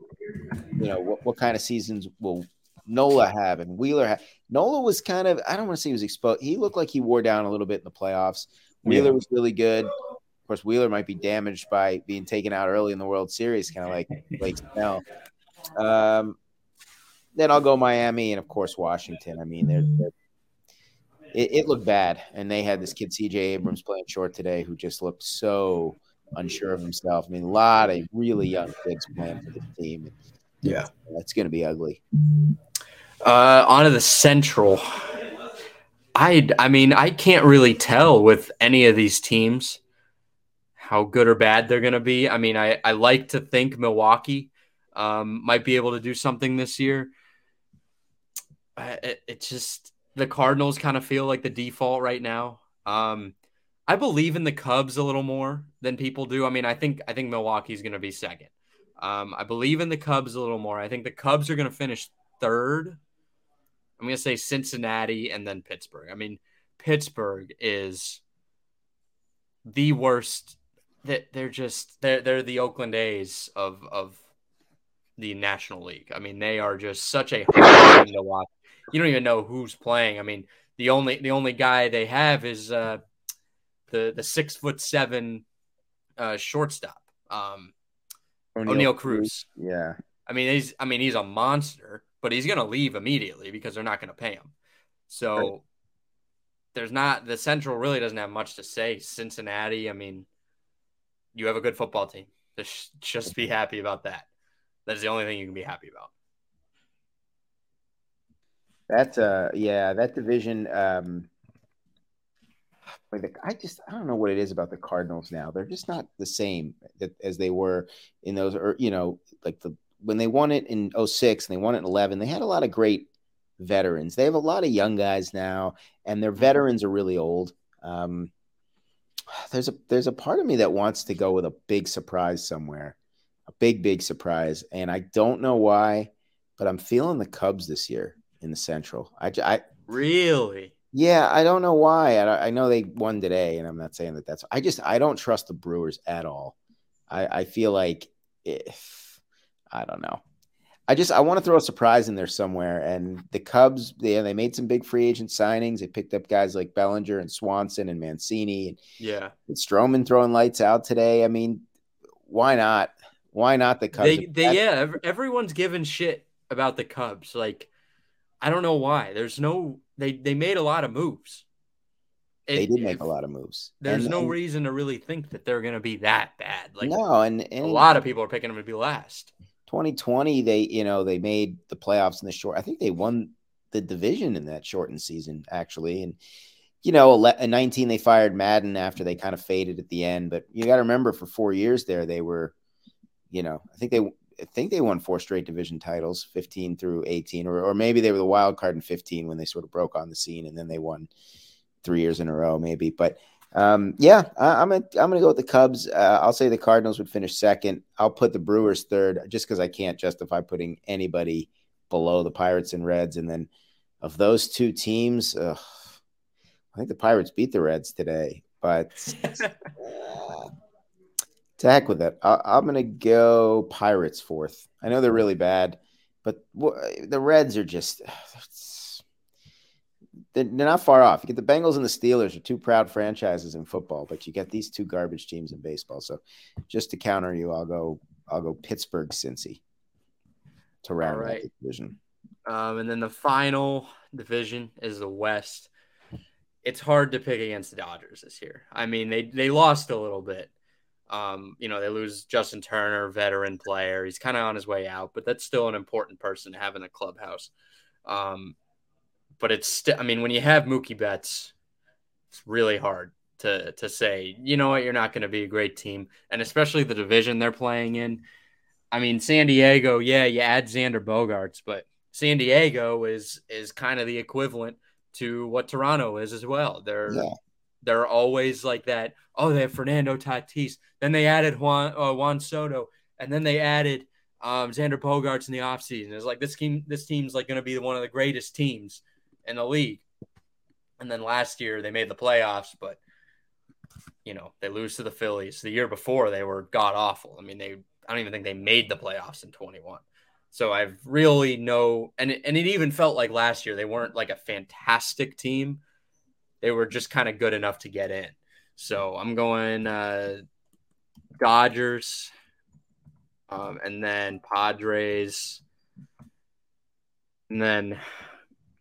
Speaker 2: you know, what, what kind of seasons will Nola have and Wheeler have? Nola was kind of, I don't want to say he was exposed. He looked like he wore down a little bit in the playoffs. Wheeler yeah. was really good. Of course, Wheeler might be damaged by being taken out early in the World Series, kind of like Blake Snell. Um, then I'll go Miami and of course Washington. I mean, they're, they're it, it, looked bad, and they had this kid C.J. Abrams playing short today, who just looked so unsure of himself. I mean, a lot of really young kids playing for the team.
Speaker 1: Yeah,
Speaker 2: that's going to be ugly.
Speaker 1: Uh, on to the Central. I I mean, I can't really tell with any of these teams how good or bad they're going to be. I mean, I I like to think Milwaukee um, might be able to do something this year. It, it just the Cardinals kind of feel like the default right now. Um, I believe in the Cubs a little more than people do. I mean, I think I think Milwaukee's going to be second. Um, I believe in the Cubs a little more. I think the Cubs are going to finish third. I'm going to say Cincinnati and then Pittsburgh. I mean, Pittsburgh is the worst. That they're just they're they're the Oakland A's of of the National League. I mean, they are just such a hard team to watch. You don't even know who's playing. I mean, the only the only guy they have is uh, the the six foot seven uh, shortstop, um, Oneil Cruz.
Speaker 2: Cruz. Yeah,
Speaker 1: I mean he's I mean he's a monster, but he's going to leave immediately because they're not going to pay him. So right. there's not the Central really doesn't have much to say. Cincinnati, I mean, you have a good football team. Just just be happy about that. That's the only thing you can be happy about.
Speaker 2: That's uh yeah, that division um I just I don't know what it is about the Cardinals now. They're just not the same as they were in those or you know, like the when they won it in 06 and they won it in 11, they had a lot of great veterans. They have a lot of young guys now and their veterans are really old. Um there's a there's a part of me that wants to go with a big surprise somewhere. A big big surprise and I don't know why, but I'm feeling the Cubs this year in the Central. I, I
Speaker 1: really,
Speaker 2: yeah, I don't know why. I, I know they won today, and I'm not saying that that's. I just I don't trust the Brewers at all. I, I feel like if I don't know. I just I want to throw a surprise in there somewhere. And the Cubs, they they made some big free agent signings. They picked up guys like Bellinger and Swanson and Mancini. And
Speaker 1: yeah,
Speaker 2: and Stroman throwing lights out today. I mean, why not? Why not the Cubs?
Speaker 1: They, they yeah, everyone's giving shit about the Cubs. Like I don't know why. There's no they they made a lot of moves.
Speaker 2: It, they did make a lot of moves.
Speaker 1: There's and, no and, reason to really think that they're going to be that bad. Like
Speaker 2: no, and, and
Speaker 1: a lot of people are picking them to be last.
Speaker 2: 2020, they you know they made the playoffs in the short. I think they won the division in that shortened season actually, and you know, in 19 they fired Maddon after they kind of faded at the end. But you got to remember, for four years there, they were, you know, I think they I think they won four straight division titles, 15 through 18, or, or maybe they were the wild card in 15 when they sort of broke on the scene and then they won three years in a row, maybe. But um, yeah, I, am gonna I'm gonna go with the Cubs. Uh, I'll say the Cardinals would finish second. I'll put the Brewers third, just because I can't justify putting anybody below the Pirates and Reds. And then of those two teams, ugh, I think the Pirates beat the Reds today, but. [laughs] Uh, to heck with it. I, am going to go Pirates fourth. I know they're really bad, but the Reds are just [sighs] they're not far off. You get the Bengals and the Steelers are two proud franchises in football, but you get these two garbage teams in baseball. So just to counter you, I'll go I'll go Pittsburgh Cincy to round right. out the division.
Speaker 1: Um, and then the final division is the West. It's hard to pick against the Dodgers this year. I mean, they they lost a little bit, um, you know, they lose Justin Turner, veteran player. He's kind of on his way out, but that's still an important person to have in a clubhouse. Um, but it's still, I mean, when you have Mookie Betts, it's really hard to to say, you know what, you're not going to be a great team, and especially the division they're playing in. I mean, San Diego, yeah, you add Xander Bogaerts, but San Diego is is kind of the equivalent to what Toronto is as well. They're yeah. They're always like that. Oh, they have Fernando Tatis. Then they added Juan uh, Juan Soto, and then they added um, Xander Bogaerts in the offseason. It's like this team. This team's like going to be one of the greatest teams in the league. And then last year they made the playoffs, but you know they lose to the Phillies. The year before they were god awful. I mean, they I don't even think they made the playoffs in 21. So I've really no and it, and it even felt like last year they weren't like a fantastic team. They were just kind of good enough to get in. So I'm going uh, Dodgers, um, and then Padres, and then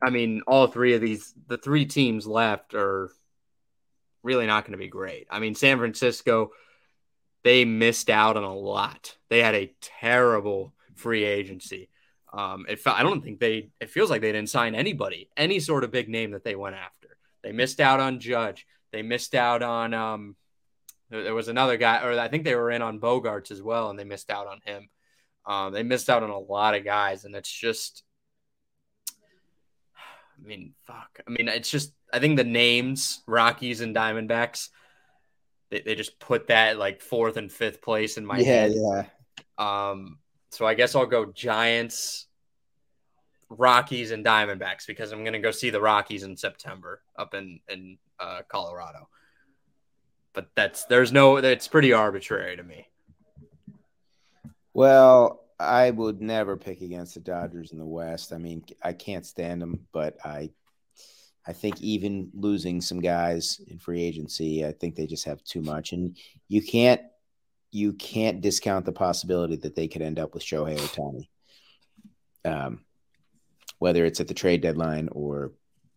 Speaker 1: I mean all three of these the three teams left are really not going to be great. I mean San Francisco they missed out on a lot. They had a terrible free agency. Um, it, I don't think they. It feels like they didn't sign anybody, any sort of big name that they went after. They missed out on Judge. They missed out on um, there was another guy, or I think they were in on Bogaerts as well, and they missed out on him. Um, they missed out on a lot of guys, and it's just, I mean, fuck. I mean, it's just. I think the names Rockies and Diamondbacks, they, they just put that like fourth and fifth place in my
Speaker 2: yeah,
Speaker 1: head.
Speaker 2: yeah.
Speaker 1: Um, so I guess I'll go Giants, Rockies, and Diamondbacks because I'm gonna go see the Rockies in September up in in uh, Colorado. But that's there's no it's pretty arbitrary to me.
Speaker 2: Well, I would never pick against the Dodgers in the West. I mean, I can't stand them, but I I think even losing some guys in free agency, I think they just have too much and you can't you can't discount the possibility that they could end up with Shohei Ohtani. Um whether it's at the trade deadline or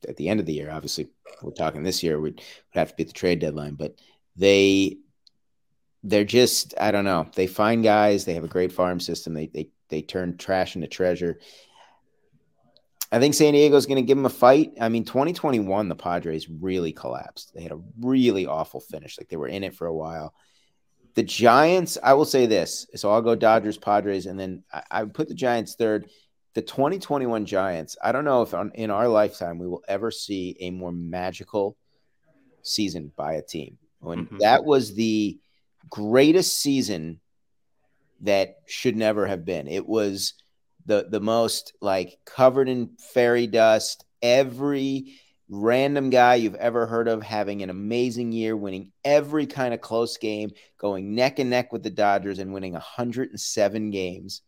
Speaker 2: at the end of the year. Obviously, we're talking this year would would have to be at the trade deadline, but they they're just I don't know. They find guys. They have a great farm system. They they they turn trash into treasure. I think San Diego's going to give them a fight. I mean, 2021, the Padres really collapsed. They had a really awful finish. Like they were in it for a while. The Giants, I will say this. So I'll go Dodgers, Padres, and then I, I put the Giants third. The 2021 Giants, I don't know if on, in our lifetime we will ever see a more magical season by a team. When
Speaker 1: Mhm.
Speaker 2: that was the greatest season that should never have been. It was the the most like covered in fairy dust. Every random guy you've ever heard of having an amazing year, winning every kind of close game, going neck and neck with the Dodgers and winning 107 games,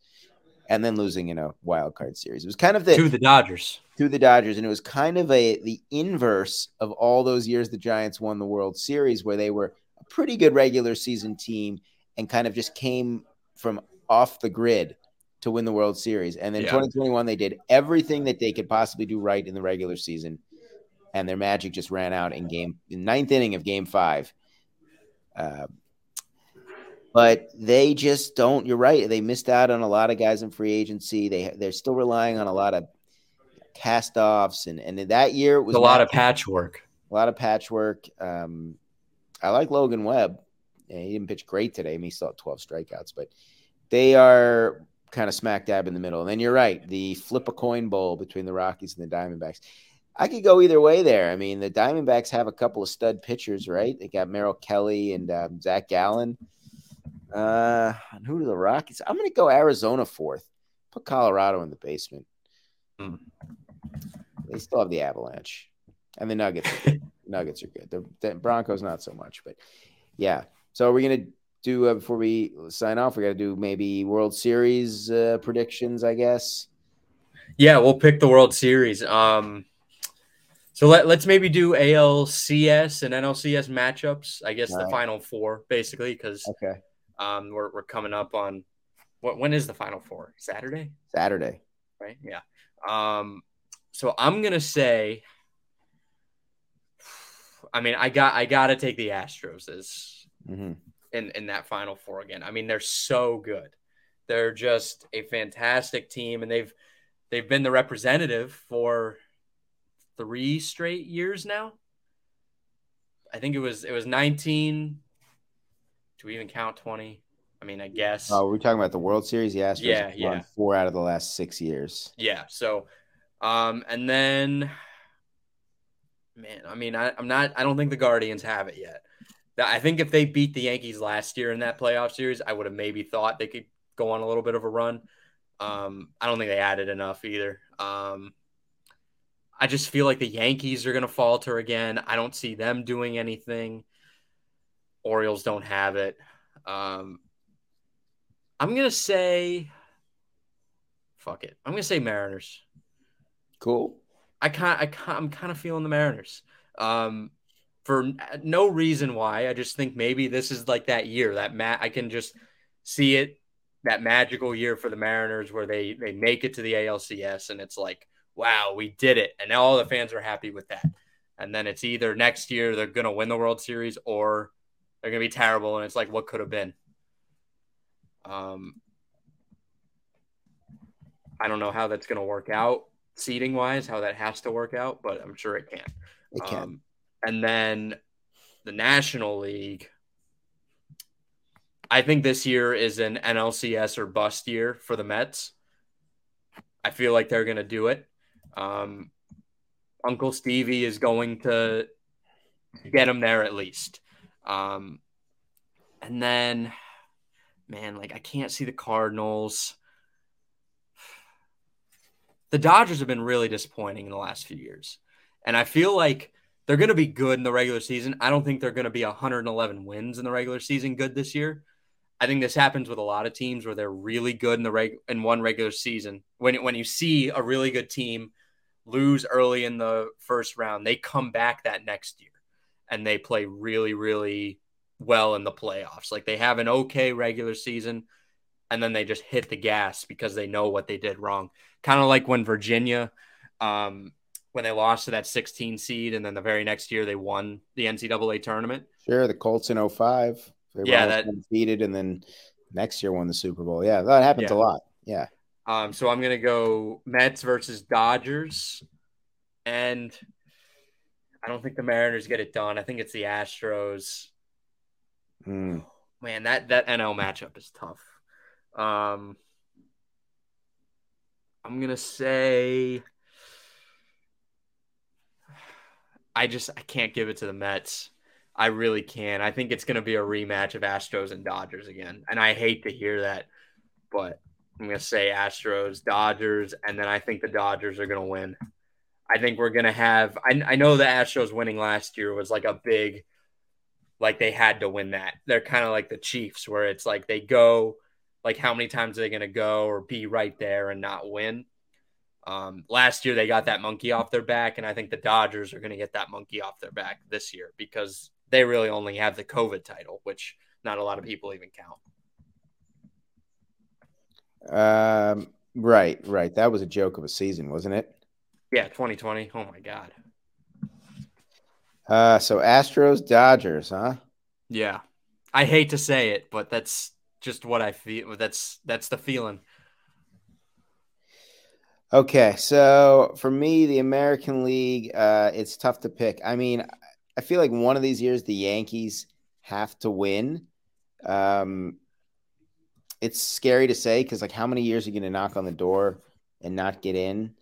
Speaker 2: and then losing in a wild card series. It was kind of the
Speaker 1: to the Dodgers.
Speaker 2: to the Dodgers, and it was kind of a the inverse of all those years the Giants won the World Series, where they were a pretty good regular season team and kind of just came from off the grid to win the World Series. And then
Speaker 1: Yeah.
Speaker 2: 2021, they did everything that they could possibly do right in the regular season, and their magic just ran out in game in ninth inning of Game Five. Uh, but they just don't. You're right. They missed out on a lot of guys in free agency. They they're still relying on a lot of cast offs, and and that year it was
Speaker 1: a lot of patchwork.
Speaker 2: a lot of patchwork. Um, I like Logan Webb. Yeah, he didn't pitch great today. I mean, he still had 12 strikeouts, but they are kind of smack dab in the middle. And then you're right, the flip a coin bowl between the Rockies and the Diamondbacks. I could go either way there. I mean, the Diamondbacks have a couple of stud pitchers, right? They got Merrill Kelly and um, Zach Gallen. Uh, and who do the Rockies? I'm going to go Arizona fourth. Put Colorado in the basement.
Speaker 1: Hmm.
Speaker 2: They still have the Avalanche, and the Nuggets. Are good. [laughs] Nuggets are good. The, the Broncos not so much, but yeah. So we're gonna do uh, before we sign off. We got to do maybe World Series uh, predictions, I guess.
Speaker 1: Yeah, we'll pick the World Series. Um, so let, let's maybe do ALCS and NLCS matchups. I guess the
Speaker 2: Right.
Speaker 1: final four, basically, because
Speaker 2: Okay,
Speaker 1: um, we're, we're coming up on what when is the final four? Saturday,
Speaker 2: Saturday.
Speaker 1: right? Yeah. Um, so I'm gonna say, I mean, I got I gotta take the Astros as
Speaker 2: hmm
Speaker 1: in in that final four again. I mean, they're so good. They're just a fantastic team, and they've they've been the representative for three straight years now. I think it was it was 19. Do we even count 20? I mean, I guess.
Speaker 2: Oh, we're talking about the World Series. The Astros
Speaker 1: Yeah, yeah.
Speaker 2: won four out of the last six years.
Speaker 1: Yeah. So, um, and then, man, I mean, I, I'm not. I don't think the Guardians have it yet. I think if they beat the Yankees last year in that playoff series, I would have maybe thought they could go on a little bit of a run. Um, I don't think they added enough either. Um, I just feel like the Yankees are going to falter again. I don't see them doing anything. Orioles don't have it. Um, I'm gonna say, fuck it. I'm gonna say Mariners.
Speaker 2: Cool.
Speaker 1: I kind I kind I'm kind of feeling the Mariners. Um, for no reason why. I just think maybe this is like that year that Matt. I can just see it that magical year for the Mariners where they they make it to the ALCS and it's like wow we did it and now all the fans are happy with that. And then it's either next year they're gonna win the World Series or they're gonna be terrible and it's like what could have been. Um, I don't know how that's gonna work out seating wise, how that has to work out, but I'm sure it can.
Speaker 2: It can.
Speaker 1: Um, and then the National League. I think this year is an NLCS or bust year for the Mets. I feel like they're going to do it. Um, Uncle Stevie is going to get him there at least. Um, and then, man, like I can't see the Cardinals. The Dodgers have been really disappointing in the last few years. And I feel like they're going to be good in the regular season. I don't think they're going to be 111 wins in the regular season good this year. I think this happens with a lot of teams where they're really good in the reg in one regular season. When when you see a really good team lose early in the first round, they come back that next year and they play really really well in the playoffs. Like they have an okay regular season and then they just hit the gas because they know what they did wrong. Kind of like when Virginia um, when they lost to that 16 seed and then the very next year they won the NCAA tournament.
Speaker 2: Sure, the Colts in 05. They
Speaker 1: yeah, that
Speaker 2: defeated and then next year won the Super Bowl. Yeah, that happens
Speaker 1: Yeah.
Speaker 2: a lot. Yeah.
Speaker 1: Um, so I'm gonna go Mets versus Dodgers, and I don't think the Mariners get it done. I think it's the Astros.
Speaker 2: Mm.
Speaker 1: Man, that that NL matchup is tough. Um, I'm gonna say I just I can't give it to the Mets. I really can. I think it's gonna be a rematch of Astros and Dodgers again, and I hate to hear that, but I'm gonna say Astros, Dodgers, and then I think the Dodgers are gonna win. I think we're gonna have. I, I know the Astros winning last year was like a big, like they had to win that. They're kind of like the Chiefs, where it's like they go, like how many times are they gonna go or be right there and not win? Um, last year they got that monkey off their back, and I think the Dodgers are gonna get that monkey off their back this year because they really only have the COVID title, which not a lot of people even count.
Speaker 2: Um, right, right. That was a joke of a season, wasn't it?
Speaker 1: Yeah, 2020. Oh my god.
Speaker 2: Uh, so Astros, Dodgers, huh?
Speaker 1: Yeah. I hate to say it, but that's just what I feel. That's that's the feeling.
Speaker 2: Okay, so for me, the American League, uh, it's tough to pick. I mean, I feel like one of these years the Yankees have to win. Um, it's scary to say because, like, how many years are you going to knock on the door and not get in?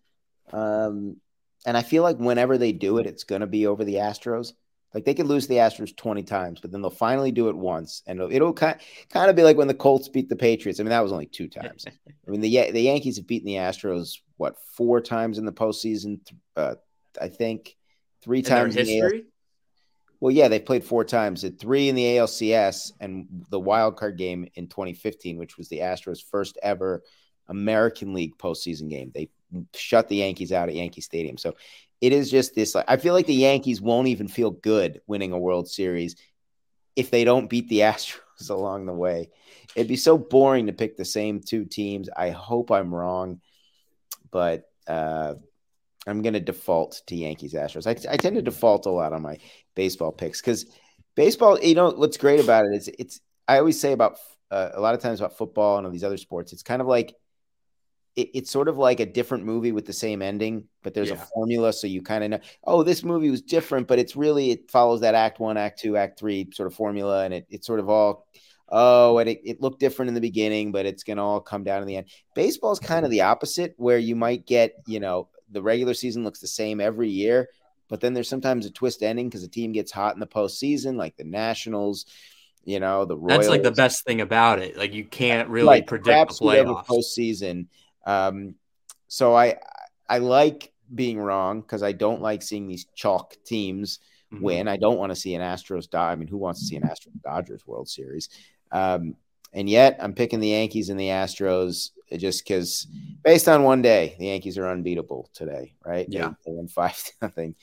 Speaker 2: Um, and I feel like whenever they do it, it's going to be over the Astros. Like they could lose the Astros 20 times, but then they'll finally do it once. And it'll, it'll kind, kind of be like when the Colts beat the Patriots. I mean, that was only two times. [laughs] I mean, the the Yankees have beaten the Astros what four times in the postseason? Uh, I think three
Speaker 1: In
Speaker 2: times in AL-
Speaker 1: history?
Speaker 2: well, yeah, they played four times. At three in the ALCS and the wild card game in 2015, which was the Astros' first ever American League postseason game. They shut the Yankees out at Yankee Stadium. So it is just this. Like, I feel like the Yankees won't even feel good winning a World Series if they don't beat the [laughs] Astros along the way. It'd be so boring to pick the same two teams. I hope I'm wrong, but uh, I'm going to default to Yankees Astros. I, I tend to default a lot on my baseball picks because baseball, you know, what's great about it is it's, I always say about uh, a lot of times about football and all these other sports, it's kind of like, it, it's sort of like a different movie with the same ending, but there's a formula. So you kind of know, oh, this movie was different, but it's really, it follows that act one, act two, act three sort of formula. And it, it's sort of all, oh, and it, it looked different in the beginning, but it's going to all come down in the end. Baseball is kind of the opposite, where you might get, you know, the regular season looks the same every year, but then there's sometimes a twist ending because the team gets hot in the postseason, like the Nationals, you know, the Royals.
Speaker 1: That's like the best thing about it. Like you can't really
Speaker 2: Right,
Speaker 1: predict the playoffs.
Speaker 2: postseason. Um, so I I like being wrong because I don't like seeing these chalk teams
Speaker 1: Mhm.
Speaker 2: win. I don't want to see an Astros. die. I mean, who wants to see an Astros Dodgers World Series? Um, and yet I'm picking the Yankees and the Astros just because, based on one day, the Yankees are unbeatable today, right?
Speaker 1: Yeah.
Speaker 2: they, win five [laughs] nothing.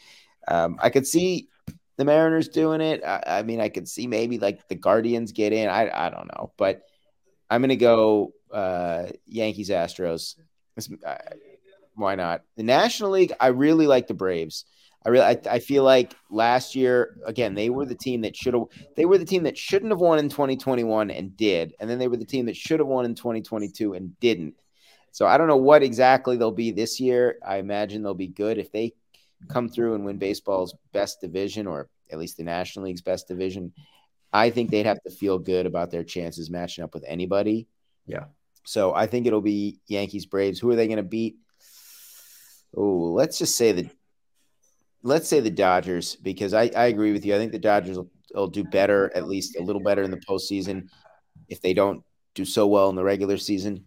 Speaker 2: Um, I could see the Mariners doing it. I, I mean, I could see maybe like the Guardians get in. I I don't know, but I'm gonna go uh, Yankees Astros. Uh, why not? The National League, I really like the Braves. I really, I, I feel like last year again they were the team that should have. They were the team that shouldn't have won in 2021 and did, and then they were the team that should have won in 2022 and didn't. So I don't know what exactly they'll be this year. I imagine they'll be good if they come through and win baseball's best division, or at least the National League's best division. I think they'd have to feel good about their chances matching up with anybody.
Speaker 1: Yeah.
Speaker 2: So I think it'll be Yankees Braves. Who are they going to beat? Oh, let's just say the let's say the Dodgers because I, I agree with you. I think the Dodgers will, will do better, at least a little better in the postseason if they don't do so well in the regular season.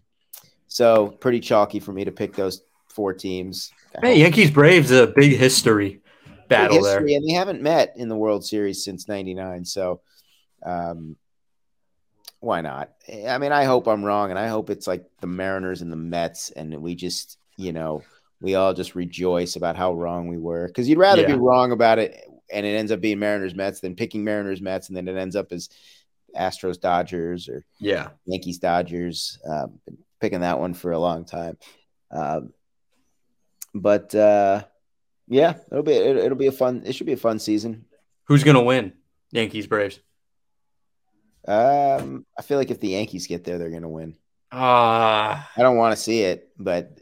Speaker 2: So pretty chalky for me to pick those four teams.
Speaker 1: Hey, Yankees Braves a big history battle big history,
Speaker 2: there, and they haven't met in the World Series since '99. So, um, why not? I mean, I hope I'm wrong, and I hope it's like the Mariners and the Mets, and we just, you know, we all just rejoice about how wrong we were because you'd rather yeah. be wrong about it and it ends up being Mariners Mets than picking Mariners Mets, and then it ends up as Astros Dodgers or
Speaker 1: yeah
Speaker 2: Yankees Dodgers. Um, picking that one for a long time. Um, but uh, yeah, it'll be it, it'll be a fun. It should be a fun season.
Speaker 1: Who's gonna win? Yankees Braves.
Speaker 2: Um, I feel like if the Yankees get there, they're gonna win.
Speaker 1: Ah,
Speaker 2: uh, I don't want to see it, but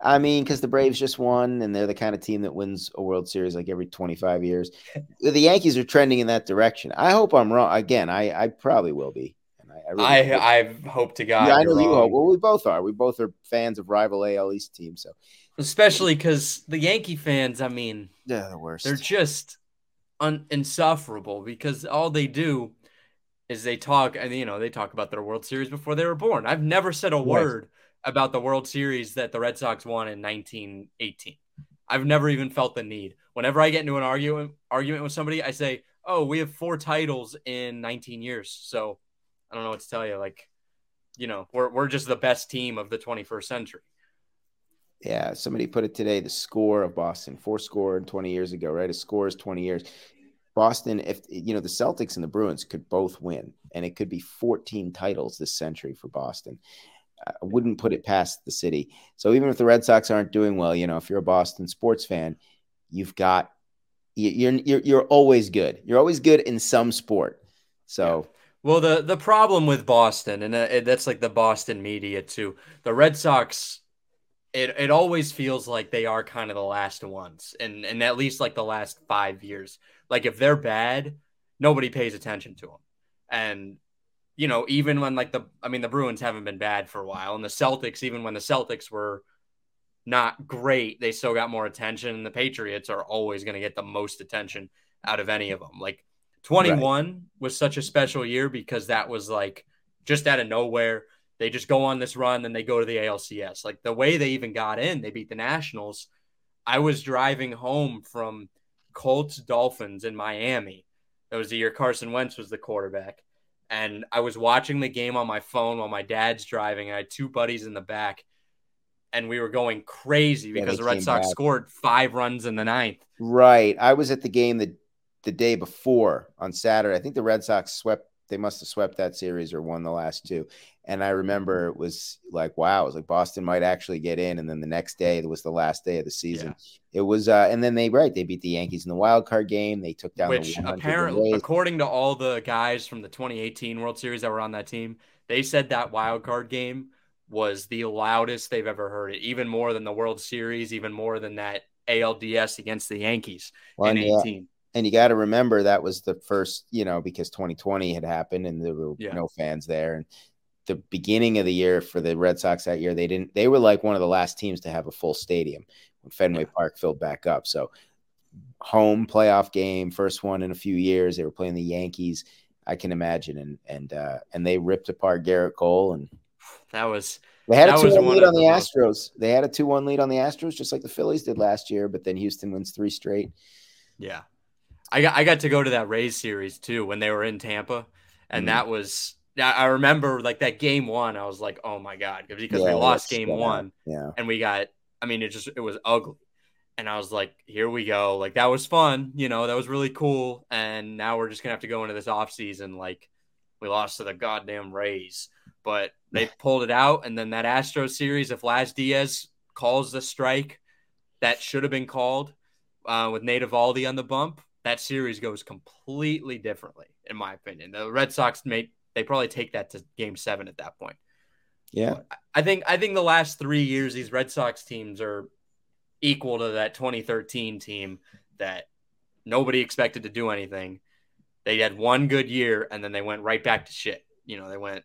Speaker 2: I mean, because the Braves just won, and they're the kind of team that wins a World Series like every 25 years. [laughs] The Yankees are trending in that direction. I hope I'm wrong. Again, I, I probably will be.
Speaker 1: I, really I, I hope to God.
Speaker 2: Yeah, I know you hope. Well, we both are. We both are fans of rival AL East teams. So,
Speaker 1: especially because the Yankee fans, I mean,
Speaker 2: yeah, the worst.
Speaker 1: They're just un- insufferable because all they do is they talk, and you know, they talk about their World Series before they were born. I've never said a word about the World Series that the Red Sox won in 1918. I've never even felt the need. Whenever I get into an argument argument with somebody, I say, "Oh, we have four titles in 19 years." So I don't know what to tell you. Like, you know, we're we're just the best team of the 21st century.
Speaker 2: Yeah, somebody put it today. The score of Boston, four score 20 years ago, right? A score is 20 years. Boston, if you know the Celtics and the Bruins could both win, and it could be 14 titles this century for Boston. I wouldn't put it past the city. So even if the Red Sox aren't doing well, you know, if you're a Boston sports fan, you've got you're you're you're always good. You're always good in some sport. So.
Speaker 1: Yeah. Well, the the problem with Boston, and uh, that's like the Boston media too. The Red Sox, it it always feels like they are kind of the last ones, and and at least like the last five years. Like if they're bad, nobody pays attention to them, and you know even when like the I mean the Bruins haven't been bad for a while, and the Celtics even when the Celtics were not great, they still got more attention. And the Patriots are always going to get the most attention out of any of them. Like 21 right. was such a special year because that was like just out of nowhere. They just go on this run, then they go to the ALCS. Like the way they even got in, they beat the Nationals. I was driving home from Colts Dolphins in Miami. That was the year Carson Wentz was the quarterback. And I was watching the game on my phone while my dad's driving. I had two buddies in the back, and we were going crazy because yeah, the Red Sox back. scored five runs in the ninth.
Speaker 2: Right. I was at the game that the day before on Saturday. I think the Red Sox swept. They must have swept that series or won the last two. And I remember it was like, wow, it was like Boston might actually get in. And then the next day, it was the last day of the season. Yeah. It was, uh, and then they, right, they beat the Yankees in the wild card game. They took down
Speaker 1: Which apparently, according to all the guys from the 2018 World Series that were on that team, they said that wild card game was the loudest they've ever heard it, even more than the World Series, even more than that ALDS against the Yankees well, in 18
Speaker 2: and you got to remember that was the first, you know, because 2020 had happened and there were yeah. no fans there. And the beginning of the year for the Red Sox that year, they didn't, they were like one of the last teams to have a full stadium when Fenway yeah. Park filled back up. So, home playoff game, first one in a few years. They were playing the Yankees. I can imagine. And, and, uh, and they ripped apart Gerrit Cole. And
Speaker 1: that was,
Speaker 2: they had a 2 1 lead on the, the Astros. They had a 2 1 lead on the Astros, just like the Phillies did last year, but then Houston wins three straight.
Speaker 1: Yeah. I got I got to go to that Rays series too when they were in Tampa, and mm-hmm. that was I remember like that game one. I was like, oh my god, because yeah, we lost game one,
Speaker 2: yeah,
Speaker 1: and we got. I mean, it just it was ugly, and I was like, here we go. Like that was fun, you know, that was really cool, and now we're just gonna have to go into this off season like we lost to the goddamn Rays, but [sighs] they pulled it out, and then that Astro series, if Laz Diaz calls the strike that should have been called uh, with Nate Eovaldi on the bump, that series goes completely differently, in my opinion. The Red Sox may they probably take that to game seven at that point.
Speaker 2: Yeah.
Speaker 1: I think I think the last three years these Red Sox teams are equal to that 2013 team that nobody expected to do anything. They had one good year and then they went right back to shit. You know, they went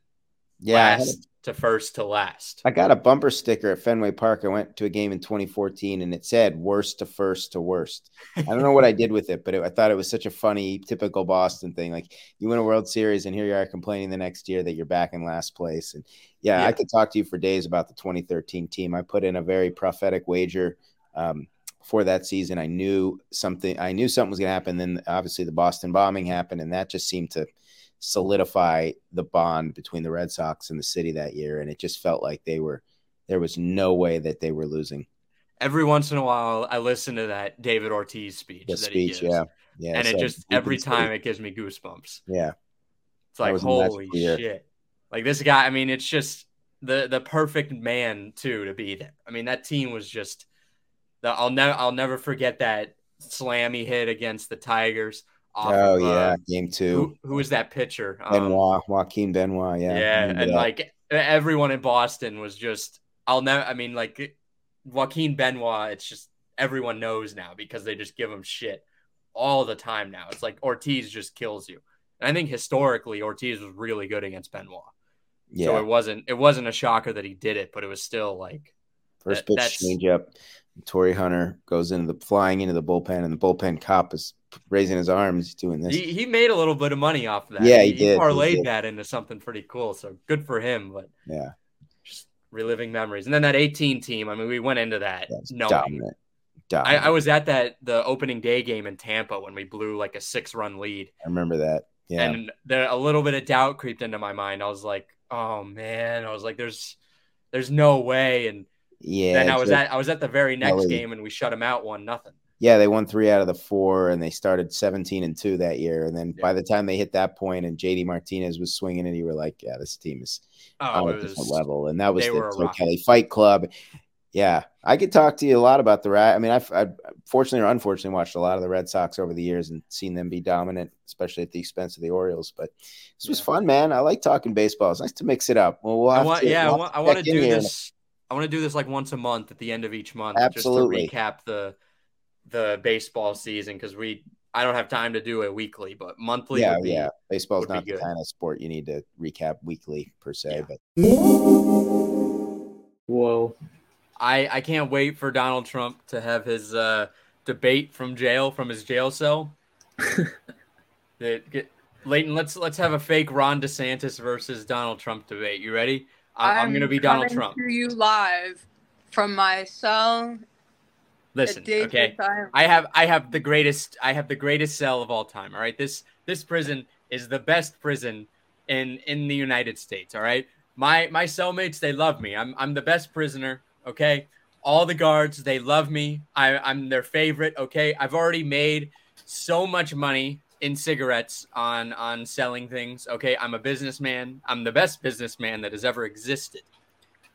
Speaker 2: Yeah,
Speaker 1: last
Speaker 2: a-
Speaker 1: to first to last.
Speaker 2: I got a bumper sticker at Fenway Park. I went to a game in 2014, and it said "worst to first to worst." I don't know what I did with it, but it, I thought it was such a funny, typical Boston thing. Like you win a World Series, and here you are complaining the next year that you're back in last place. And yeah,
Speaker 1: Yeah.
Speaker 2: I could talk to you for days about the 2013 team. I put in a very prophetic wager. Um, for that season, I knew something. I knew something was going to happen. Then, obviously, the Boston bombing happened, and that just seemed to solidify the bond between the Red Sox and the city that year. And it just felt like they were. There was no way that they were losing
Speaker 1: Every once in a while, I listen to that David Ortiz speech.
Speaker 2: the
Speaker 1: that
Speaker 2: speech.
Speaker 1: he gives,
Speaker 2: Yeah, yeah.
Speaker 1: and it just every time it gives me goosebumps.
Speaker 2: Yeah,
Speaker 1: It's like holy shit! Like this guy. I mean, it's just the the perfect man too to be there. I mean, that team was just. The, I'll never I'll never forget that slam he hit against the Tigers.
Speaker 2: Oh
Speaker 1: of, uh,
Speaker 2: yeah, game two.
Speaker 1: who, who was that pitcher? Um,
Speaker 2: Benoit, Joaquin Benoit. Yeah,
Speaker 1: yeah, and
Speaker 2: that.
Speaker 1: like everyone in Boston was just. I'll never. I mean, like Joaquin Benoit. It's just everyone knows now because they just give him shit all the time now. It's like Ortiz just kills you. And I think historically Ortiz was really good against Benoit.
Speaker 2: yeah.
Speaker 1: So it wasn't it wasn't a shocker that he did it, but it was still like
Speaker 2: First
Speaker 1: that-
Speaker 2: pitch
Speaker 1: that's-
Speaker 2: change up. Torii Hunter goes into the flying into the bullpen, and the bullpen cop is raising his arms, doing this.
Speaker 1: he, he made a little bit of money off of that.
Speaker 2: Yeah, he
Speaker 1: he,
Speaker 2: did, he
Speaker 1: parlayed
Speaker 2: did.
Speaker 1: that into something pretty cool. So good for him. But
Speaker 2: yeah,
Speaker 1: just reliving memories. And then that 18 team. I mean, we went into that
Speaker 2: that's
Speaker 1: knowing
Speaker 2: dominant.
Speaker 1: I, I was at that the opening day game in Tampa when we blew like a six run lead,
Speaker 2: I remember that. Yeah,
Speaker 1: and there a little bit of doubt creeped into my mind. I was like, oh man, I was like, there's there's no way. And
Speaker 2: yeah.
Speaker 1: then I was at I was at the very next game and we shut them out one nothing.
Speaker 2: yeah, they won three out of the four, and they started seventeen and two that year. And then by the time they hit that point, and JD Martinez was swinging it, you were like, yeah, this team is
Speaker 1: Oh,
Speaker 2: on a different
Speaker 1: was
Speaker 2: level. And that was the
Speaker 1: were a
Speaker 2: Joe
Speaker 1: rocket.
Speaker 2: Kelly Fight Club. Yeah, I could talk to you a lot about the Red. I mean, I've, I've fortunately or unfortunately watched a lot of the Red Sox over the years and seen them be dominant, especially at the expense of the Orioles. But this was fun, man. I like talking baseball. It's nice to mix it up. Well, we'll
Speaker 1: I want
Speaker 2: to,
Speaker 1: yeah, I
Speaker 2: we'll
Speaker 1: want, I want to do this. I want to do this like once a month at the end of each month,
Speaker 2: Absolutely.
Speaker 1: just to recap the the baseball season because we I don't have time to do it weekly, but monthly.
Speaker 2: yeah,
Speaker 1: be,
Speaker 2: yeah. Baseball's
Speaker 1: would be
Speaker 2: not the kind of sport you need to recap weekly per se,
Speaker 1: Yeah.
Speaker 2: but
Speaker 3: Whoa.
Speaker 1: I I can't wait for Donald Trump to have his uh, debate from jail from his jail cell. [laughs] That- get- Leighton, let's let's have a fake Ron DeSantis versus Donald Trump debate. You ready? I'm, I'm gonna be Donald Trump.
Speaker 4: To you live from my cell.
Speaker 1: Listen, okay. I have I have the greatest I have the greatest cell of all time. All right. This this prison is the best prison in in the United States. All right. My my cellmates they love me. I'm I'm the best prisoner. Okay. All the guards they love me. I I'm their favorite. Okay. I've already made so much money in cigarettes on on selling things. Okay. I'm a businessman. I'm the best businessman that has ever existed.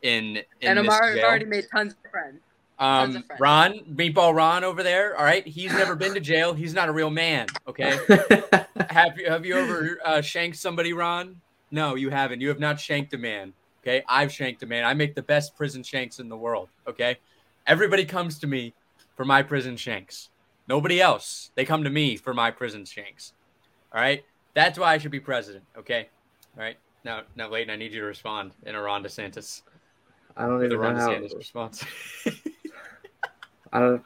Speaker 1: In, in
Speaker 4: and I'm already,
Speaker 1: jail.
Speaker 4: already made tons of friends.
Speaker 1: Um,
Speaker 4: of friends.
Speaker 1: Ron, Meatball Ron over there. All right, he's never been to jail. He's not a real man. Okay. [laughs] have you have you ever uh, shanked somebody, Ron? No, you haven't. You have not shanked a man. Okay, I've shanked a man. I make the best prison shanks in the world. Okay, everybody comes to me for my prison shanks. Nobody else. They come to me for my prison shanks. All right, that's why I should be president. Okay, all right. Now, now, Leighton, I need you to respond in a Ron DeSantis.
Speaker 3: I don't even
Speaker 1: Ron
Speaker 3: know how.
Speaker 1: DeSantis response. [laughs]
Speaker 3: I don't.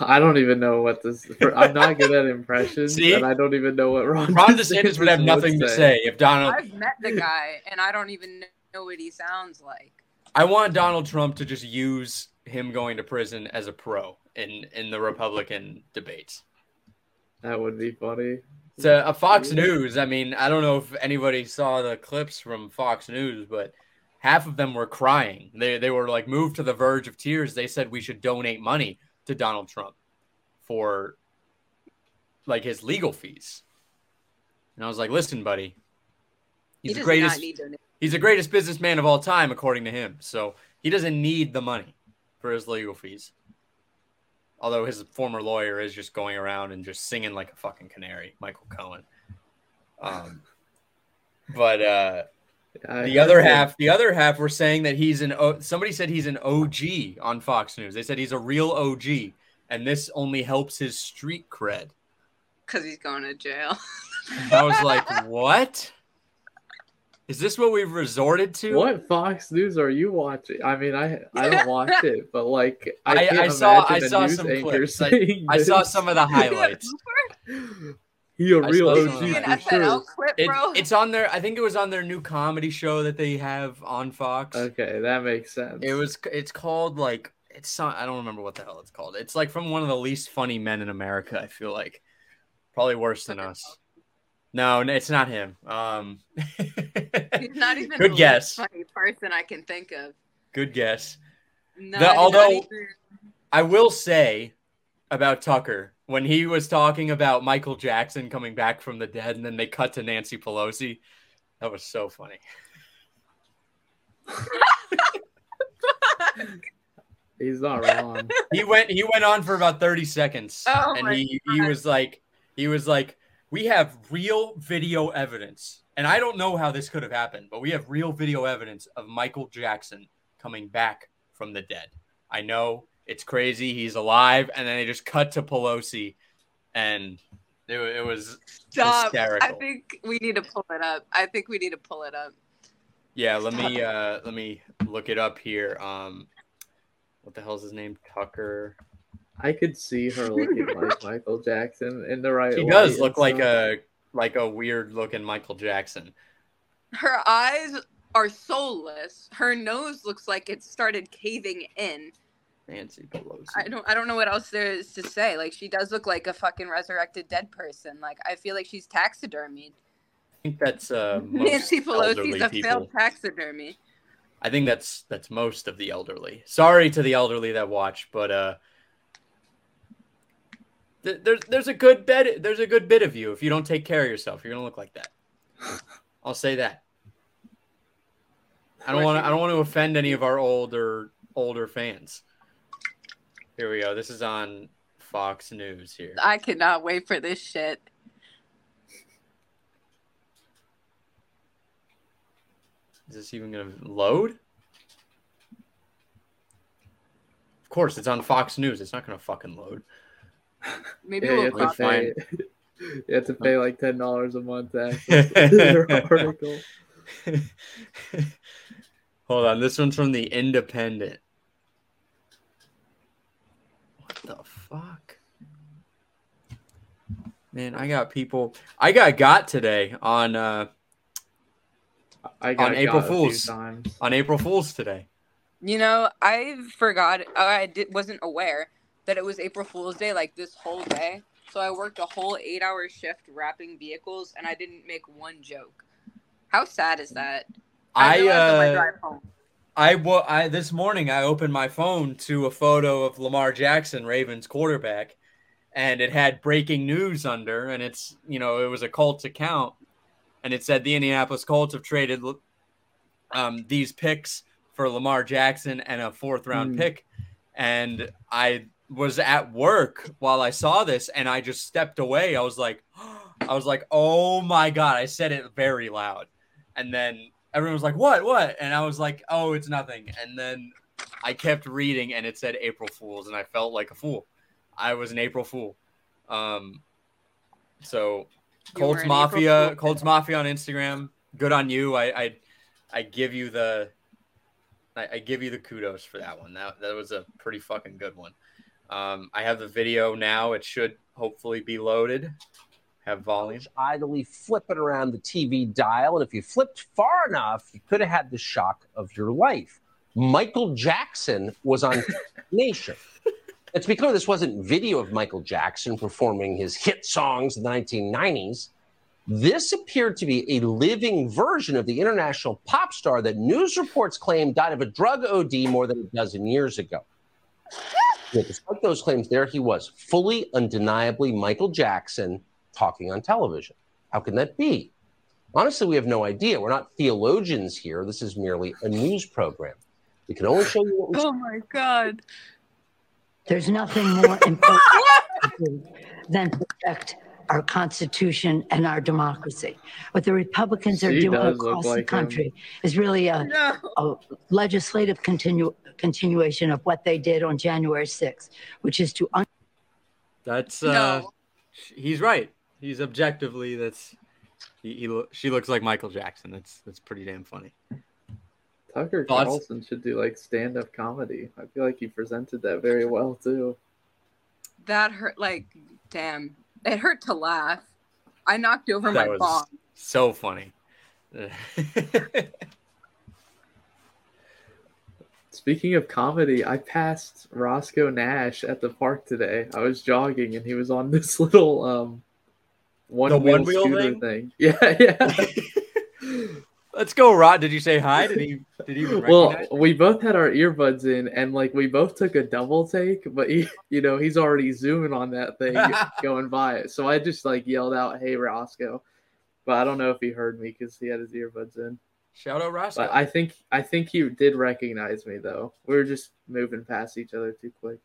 Speaker 3: I don't even know what this. I'm not good at [laughs] impressions,
Speaker 1: See?
Speaker 3: and I don't even know what Ron,
Speaker 1: Ron DeSantis would have nothing to say if Donald.
Speaker 4: I've met the guy, and I don't even know what he sounds like.
Speaker 1: I want Donald Trump to just use him going to prison as a pro in in the Republican debates.
Speaker 3: That would be funny.
Speaker 1: To a uh, Fox News, I mean, I don't know if anybody saw the clips from Fox News, but half of them were crying. They they were like moved to the verge of tears. They said we should donate money to Donald Trump for like his legal fees. And I was like, "Listen, buddy, he's
Speaker 4: he
Speaker 1: the
Speaker 4: does
Speaker 1: greatest
Speaker 4: not need to.
Speaker 1: he's the greatest businessman of all time according to him so he doesn't need the money for his legal fees. Although his former lawyer is just going around and just singing like a fucking canary michael cohen. Um, but uh,
Speaker 3: I
Speaker 1: the other half the other half were saying that he's an o- somebody said he's an og on fox news. They said he's a real og and this only helps his street cred. [laughs]
Speaker 4: Because he's going to jail.
Speaker 1: I was like, what? Is this what we've resorted to?
Speaker 3: What Fox News are you watching? I mean, I I [laughs] don't watch it, but like I,
Speaker 1: I- I saw- I saw some clips. I- I saw some of the [laughs] highlights.
Speaker 3: He a
Speaker 1: I
Speaker 3: real
Speaker 1: saw some of
Speaker 3: OG
Speaker 1: the
Speaker 4: See an
Speaker 3: for sure.
Speaker 4: SNL clip,
Speaker 1: It, it's on their. I think it was on their new comedy show that they have on Fox.
Speaker 3: Okay, that makes sense.
Speaker 1: It was. It's called like. It's not. I don't remember what the hell it's called. It's like from one of the least funny men in America. I feel like, probably worse than us. No, no, it's not him. Um,
Speaker 4: He's [laughs] not even
Speaker 1: Good
Speaker 4: the
Speaker 1: guess.
Speaker 4: funny person I can think of.
Speaker 1: Good guess.
Speaker 4: Not,
Speaker 1: The- although-
Speaker 4: even-
Speaker 1: I will say about Tucker when he was talking about Michael Jackson coming back from the dead, and then they cut to Nancy Pelosi. That was so funny. [laughs]
Speaker 3: He's not wrong.
Speaker 1: He went. He went on for about thirty seconds,
Speaker 4: Oh
Speaker 1: and
Speaker 4: my
Speaker 1: he he was like, he was like, we have real video evidence, and I don't know how this could have happened, but we have real video evidence of Michael Jackson coming back from the dead. I know it's crazy. He's alive, and then they just cut to Pelosi, and it, it was
Speaker 4: Stop. I think we need to pull it up. I think we need to pull it up.
Speaker 1: Yeah, let me uh let me look it up here. Um what the hell's his name? Tucker.
Speaker 3: I could see her looking like [laughs] Michael Jackson in the right.
Speaker 1: He
Speaker 3: light
Speaker 1: does look like
Speaker 3: stuff.
Speaker 1: a like a weird looking Michael Jackson.
Speaker 4: Her eyes are soulless. Her nose looks like it started caving in.
Speaker 1: Nancy Pelosi.
Speaker 4: I don't I don't know what else there is to say. Like she does look like a fucking resurrected dead person. Like I feel like she's taxidermied.
Speaker 1: I think that's uh [laughs] most
Speaker 4: Nancy Pelosi's a
Speaker 1: people.
Speaker 4: failed taxidermy.
Speaker 1: I think that's that's most of the elderly. Sorry to the elderly that watch, but uh th- there's there's a good bit there's a good bit of you if you don't take care of yourself, you're gonna look like that. I'll say that. I don't want to. I don't want to offend any of our older older fans. Here we go. This is on Fox News. Here.
Speaker 4: I cannot wait for this shit.
Speaker 1: Is this even gonna load? Of course, it's on Fox News. It's not gonna fucking load.
Speaker 4: Maybe
Speaker 3: Yeah, you,
Speaker 4: we'll
Speaker 3: have to pay, [laughs] you have to pay like ten dollars a month to [laughs] access their article. [laughs]
Speaker 1: Hold on. This one's from the Independent. What the fuck? Man, I got people. I got got today on uh
Speaker 3: I got
Speaker 1: On April
Speaker 3: got
Speaker 1: Fools. on April Fools today.
Speaker 4: You know, I forgot. I did, wasn't aware that it was April Fool's Day like this whole day. So I worked a whole eight-hour shift wrapping vehicles, and I didn't make one joke. How sad is that?
Speaker 1: I
Speaker 4: realized on my
Speaker 1: uh,
Speaker 4: drive home.
Speaker 1: I, this morning I opened my phone to a photo of Lamar Jackson, Ravens quarterback, and it had breaking news under, and it's you know it was a Colts account, and it said the Indianapolis Colts have traded um, these picks for Lamar Jackson and a fourth round
Speaker 3: Hmm.
Speaker 1: pick, and I was at work while I saw this, and I just stepped away. I was like, [gasps] I was like, oh my god! I said it very loud, and then everyone was like, "What? What?" And I was like, "Oh, it's nothing." And then I kept reading, and it said April Fools, and I felt like a fool. I was an April Fool. Um, so Colts Mafia, Colts Mafia on Instagram. Good on you. I I, I give you the, I, I give you the kudos for that one. That that was a pretty fucking good one. Um, I have the video now. It should hopefully be loaded. Have volume.
Speaker 5: idly flipping around the TV dial. And if you flipped far enough, you could have had the shock of your life. Michael Jackson was on [laughs] Nation. It's be clear this wasn't video of Michael Jackson performing his hit songs in the 1990s. This appeared to be a living version of the international pop star that news reports claim died of a drug OD more than a dozen years ago. Yet despite those claims, there he was, fully, undeniably Michael Jackson talking on television. How can that be? Honestly, we have no idea. We're not theologians here. This is merely a news program. We can only show you what we
Speaker 4: Oh my god.
Speaker 6: There's nothing more important [laughs] than protect our Constitution and our democracy. What the Republicans are
Speaker 3: She
Speaker 6: doing
Speaker 3: does look
Speaker 6: across the
Speaker 3: like him.
Speaker 6: country is really a,
Speaker 4: No.
Speaker 6: a legislative continu- continuation of what they did on January 6th, which is to un-
Speaker 1: That's uh,
Speaker 4: No.
Speaker 1: he's right. he's objectively that's he, he lo- she looks like Michael Jackson. That's that's pretty damn funny.
Speaker 3: Tucker
Speaker 1: Thoughts?
Speaker 3: Carlson should do like stand up comedy. I feel like he presented that very well too.
Speaker 4: That hurt. Like, damn, it hurt to laugh. I knocked over
Speaker 1: That
Speaker 4: my
Speaker 1: was
Speaker 4: bomb.
Speaker 1: so funny. [laughs]
Speaker 3: Speaking of comedy, I passed Roscoe Nash at the park today. I was jogging and he was on this [laughs] little um one
Speaker 1: The
Speaker 3: wheel
Speaker 1: one-wheel
Speaker 3: scooter
Speaker 1: thing?
Speaker 3: thing. [laughs] Yeah, yeah.
Speaker 1: Let's go, Rod. Did you say hi? Did he did he [laughs]
Speaker 3: well,
Speaker 1: recognize?
Speaker 3: we both had our earbuds in and like we both took a double take, but he [laughs] you know, he's already zooming on that thing [laughs] going by it. So I just like yelled out, Hey Roscoe. But I don't know if he heard me because he had his earbuds in.
Speaker 1: Shout out Roscoe.
Speaker 3: But I think I think he did recognize me though. We were just moving past each other too quick.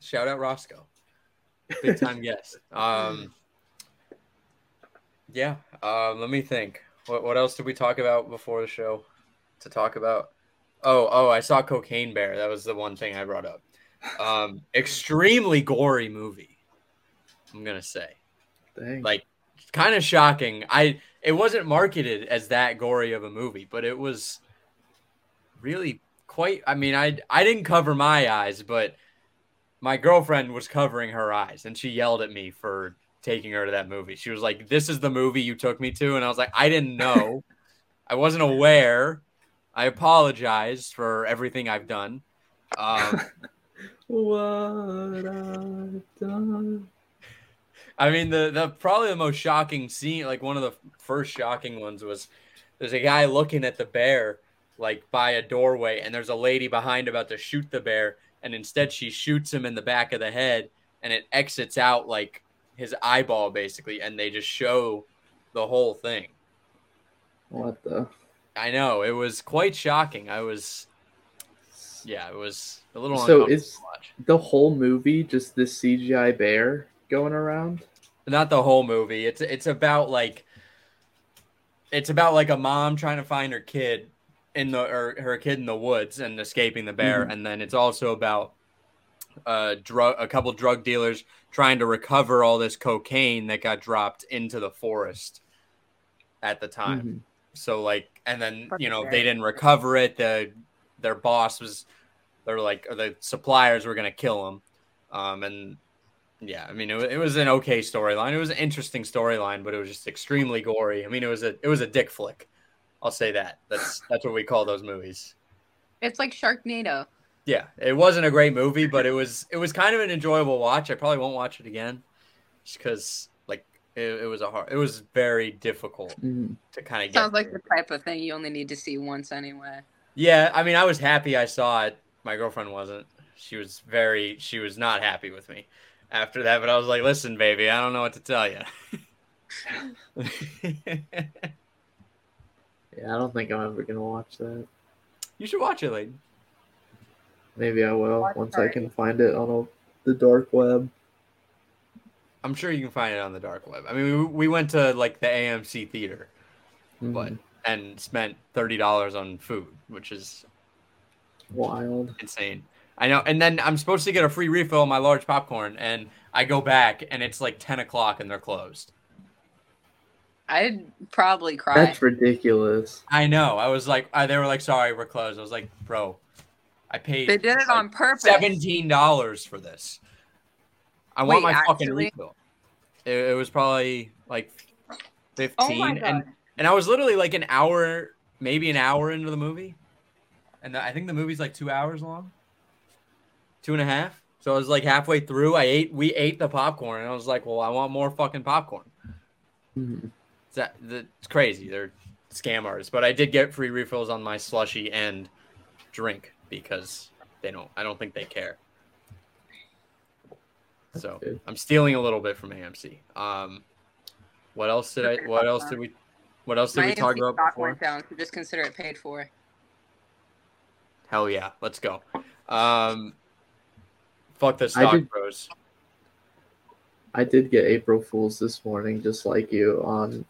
Speaker 1: Shout out Roscoe. Big time guest. Um Yeah. Um let me think. What what else did we talk about before the show to talk about? Oh, oh, I saw Cocaine Bear. That was the one thing I brought up. Um [laughs] extremely gory movie. I'm going to say.
Speaker 3: Dang.
Speaker 1: Like kind of shocking. I it wasn't marketed as that gory of a movie, but it was really quite I mean, I I didn't cover my eyes, but my girlfriend was covering her eyes and she yelled at me for taking her to that movie. She was like, "This is the movie you took me to." And I was like, "I didn't know. [laughs] I wasn't aware. I apologize for everything I've done." Um [laughs]
Speaker 3: what I've done.
Speaker 1: I mean, the the probably the most shocking scene, like one of the first shocking ones, was there's a guy looking at the bear like by a doorway, and there's a lady behind about to shoot the bear, and instead she shoots him in the back of the head, and it exits out like his eyeball basically, and they just show the whole thing.
Speaker 3: What the?
Speaker 1: I know it was quite shocking. I was, yeah, it was a little
Speaker 3: So is- The whole movie just this CGI bear going around?
Speaker 1: not the whole movie. It's it's about like it's about like a mom trying to find her kid in the or her kid in the woods and escaping the bear,
Speaker 3: Mhm.
Speaker 1: and then it's also about uh drug a couple drug dealers trying to recover all this cocaine that got dropped into the forest at the time.
Speaker 3: Mhm.
Speaker 1: So like, and then
Speaker 4: Fucking
Speaker 1: you know they didn't recover it. The their boss was, they're like, or the suppliers were gonna kill him, um, and yeah, I mean it, it was an okay storyline. It was an interesting storyline, but it was just extremely gory. I mean it was a it was a dick flick. I'll say that. That's that's what we call those movies.
Speaker 4: It's like Sharknado.
Speaker 1: Yeah, it wasn't a great movie, but it was it was kind of an enjoyable watch. I probably won't watch it again, just because like it, it was a hard. It was very difficult
Speaker 3: Mhm.
Speaker 1: to kind of get.
Speaker 4: Sounds like
Speaker 1: through.
Speaker 4: the type of thing you only need to see once anyway.
Speaker 1: Yeah, I mean, I was happy I saw it. My girlfriend wasn't. She was very, she was not happy with me after that. But I was like, listen, baby, I don't know what to tell you. [laughs]
Speaker 3: Yeah, I don't think I'm ever gonna watch that.
Speaker 1: you should watch it, Leighton.
Speaker 3: Maybe I will
Speaker 4: Watch
Speaker 3: once I can find it on a, the dark web.
Speaker 1: I'm sure you can find it on the dark web. I mean, we, we went to like the AMC theater, but
Speaker 3: Mhm.
Speaker 1: and spent thirty dollars on food, which is
Speaker 3: Wild.
Speaker 1: insane. I know. And then I'm supposed to get a free refill on my large popcorn, and I go back, and it's like ten o'clock, and they're closed.
Speaker 4: I'd probably cry.
Speaker 3: That's ridiculous.
Speaker 1: I know. I was like, I, they were like, sorry, we're closed. I was like, bro, I paid.
Speaker 4: they did it
Speaker 1: like,
Speaker 4: on purpose.
Speaker 1: seventeen dollars for this. I want
Speaker 4: Wait,
Speaker 1: my fucking
Speaker 4: actually?
Speaker 1: refill. It, it was probably like
Speaker 4: Oh
Speaker 1: fifteen,
Speaker 4: my
Speaker 1: and and I was literally like an hour, maybe an hour into the movie, and I think the movie's like two hours long, two and a half. So I was like halfway through. I ate, we ate the popcorn, and I was like, well, I want more fucking popcorn.
Speaker 3: Mhm.
Speaker 1: It's, that, that- it's crazy. They're scam artists. But I did get free refills on my slushy and drink because they don't. I don't think they care. So. I'm stealing a little bit from AMC. Um, what else did I? What else did we? What else did
Speaker 4: My
Speaker 1: we talk
Speaker 4: AMC
Speaker 1: about
Speaker 4: stock
Speaker 1: before?
Speaker 4: went down, so just consider it paid for.
Speaker 1: Hell yeah, let's go. Um, fuck the stock
Speaker 3: did-
Speaker 1: bros.
Speaker 3: I did get April Fools this morning, just like you on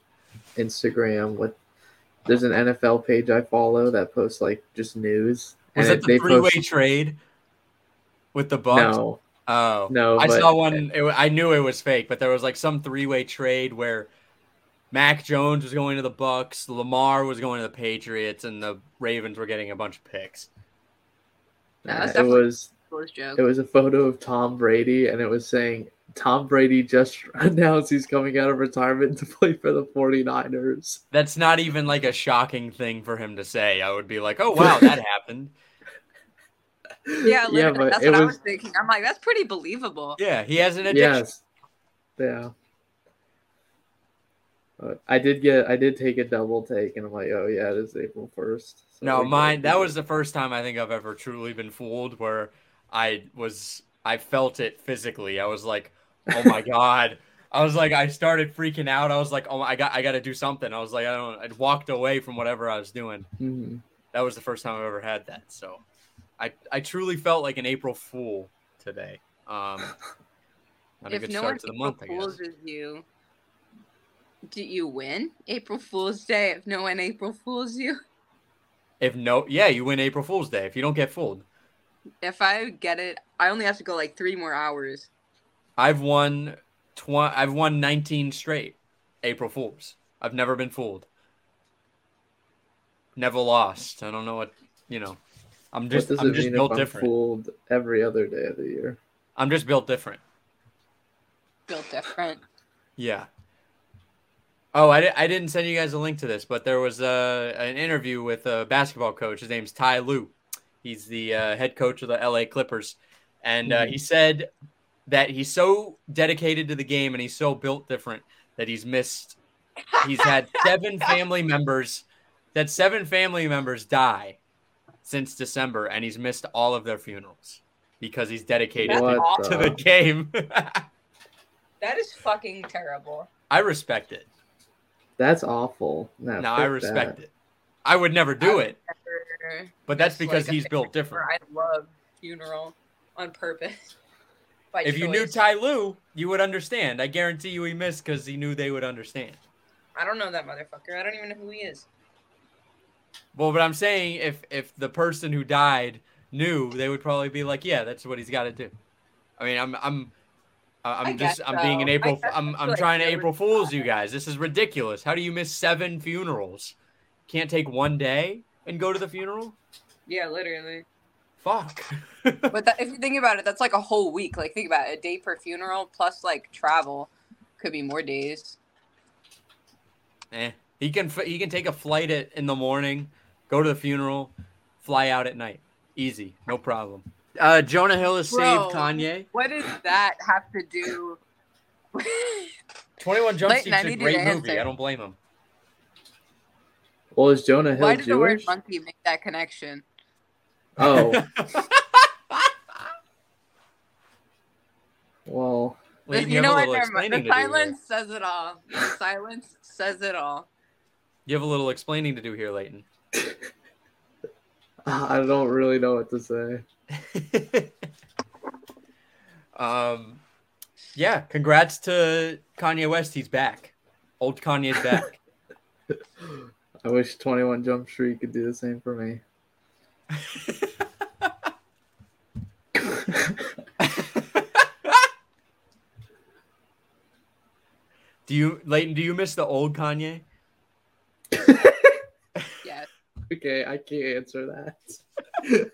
Speaker 3: Instagram. With there's an NFL page I follow that posts like just news.
Speaker 1: Was
Speaker 3: and
Speaker 1: it the three way
Speaker 3: post-
Speaker 1: trade with the Bucks?
Speaker 3: No,
Speaker 1: Oh
Speaker 3: No,
Speaker 1: I
Speaker 3: but-
Speaker 1: saw one. It, I knew it was fake, but there was like some three-way trade where Mac Jones was going to the Bucks, Lamar was going to the Patriots, and the Ravens were getting a bunch of picks.
Speaker 4: Yeah, that's
Speaker 3: it was
Speaker 4: joke.
Speaker 3: it was a photo of Tom Brady, and it was saying Tom Brady just [laughs] announced he's coming out of retirement to play for the 49ers.
Speaker 1: That's not even like a shocking thing for him to say. I would be like, "Oh wow, that [laughs] happened."
Speaker 4: Yeah,
Speaker 3: yeah, but
Speaker 4: that's
Speaker 3: it
Speaker 4: what I
Speaker 3: was
Speaker 4: was thinking. I'm like, that's pretty believable.
Speaker 1: Yeah, he has an addiction.
Speaker 3: yes, yeah. But I did get, I did take a double take, and I'm like, oh yeah, it is April first. So
Speaker 1: No, mine. That was the first time I think I've ever truly been fooled, where I was, I felt it physically. I was like, "Oh my [laughs] god!" I was like, I started freaking out. I was like, "Oh, I got, I got to do something." I was like, I don't. I walked away from whatever I was doing.
Speaker 3: Mhm.
Speaker 1: That was the first time I've ever had that. So, I, I truly felt like an April Fool today. Um, not a
Speaker 4: if
Speaker 1: good
Speaker 4: no
Speaker 1: start
Speaker 4: one
Speaker 1: to the
Speaker 4: April
Speaker 1: month, I
Speaker 4: Fools
Speaker 1: guess.
Speaker 4: you, do you win April Fool's Day if no one April Fools you?
Speaker 1: If no, yeah, you win April Fool's Day if you don't get fooled.
Speaker 4: If I get it, I only have to go like three more hours.
Speaker 1: I've won tw- I've won 19 straight April Fools. I've never been fooled. Never lost. I don't know what, you know. I'm just I'm just built
Speaker 3: I'm
Speaker 1: different.
Speaker 3: fooled every other day of the year?
Speaker 1: I'm just built different.
Speaker 4: Built different.
Speaker 1: Yeah. Oh, I, di- I didn't send you guys a link to this, but there was a, an interview with a basketball coach. His name's Ty Lue. He's the uh, head coach of the LA Clippers. And uh, he said that he's so dedicated to the game and he's so built different that he's missed, he's had [laughs] seven family members, that seven family members die since December, and he's missed all of their funerals because he's dedicated
Speaker 4: That's
Speaker 3: What
Speaker 1: to,
Speaker 4: awful.
Speaker 1: the game. [laughs]
Speaker 4: That is fucking terrible.
Speaker 1: I respect it.
Speaker 3: That's awful. No,
Speaker 1: No, I respect
Speaker 3: that.
Speaker 1: it. I would never do it,
Speaker 4: Never
Speaker 1: but that's because
Speaker 4: like,
Speaker 1: he's built different.
Speaker 4: I love funeral on purpose. [laughs]
Speaker 1: If you knew
Speaker 4: choice.
Speaker 1: Ty Lue, you would understand. I guarantee you he missed because he knew they would understand.
Speaker 4: I don't know that motherfucker. I don't even know who he is.
Speaker 1: Well, but I'm saying if if the person who died knew, they would probably be like, yeah, that's what he's got to do. I mean, I'm I'm I'm just I'm being an April. I'm I'm
Speaker 4: like
Speaker 1: trying to April Fools you guys. This is ridiculous. How do you miss seven funerals? Can't take one day and go to the funeral?
Speaker 4: Yeah, literally.
Speaker 1: Fuck. [laughs]
Speaker 4: But that, if you think about it, that's like a whole week. Like think about it, a day per funeral plus like travel could be more days.
Speaker 1: Eh. He can f- he can take a flight at, in the morning, go to the funeral, fly out at night. Easy, no problem. Uh, Jonah Hill has
Speaker 4: Bro.
Speaker 1: saved Kanye.
Speaker 4: What does that have to do? [laughs]
Speaker 1: Twenty One Jump
Speaker 4: Leighton,
Speaker 1: Street's
Speaker 4: I
Speaker 1: a
Speaker 4: need you
Speaker 1: great movie.
Speaker 4: answer.
Speaker 1: I don't blame him.
Speaker 3: Well, is Jonah Hill
Speaker 4: Why did the word monkey make that connection?
Speaker 3: Oh, [laughs] well,
Speaker 1: Leighton,
Speaker 4: you
Speaker 1: you,
Speaker 4: know what?
Speaker 1: little
Speaker 4: Never mind.
Speaker 1: explaining
Speaker 4: The
Speaker 1: to do here.
Speaker 4: silence says it all. The silence says it all.
Speaker 1: You have a little explaining to do here, Leighton. [laughs]
Speaker 3: I don't really know what to say. [laughs]
Speaker 1: um, yeah. Congrats to Kanye West. He's back. Old Kanye's back.
Speaker 3: I wish 21 Jump Street could do the same for me. [laughs]
Speaker 1: do you, Leighton? Do you miss the old Kanye? [laughs]
Speaker 4: Yeah.
Speaker 3: Okay, I can't answer that. [laughs]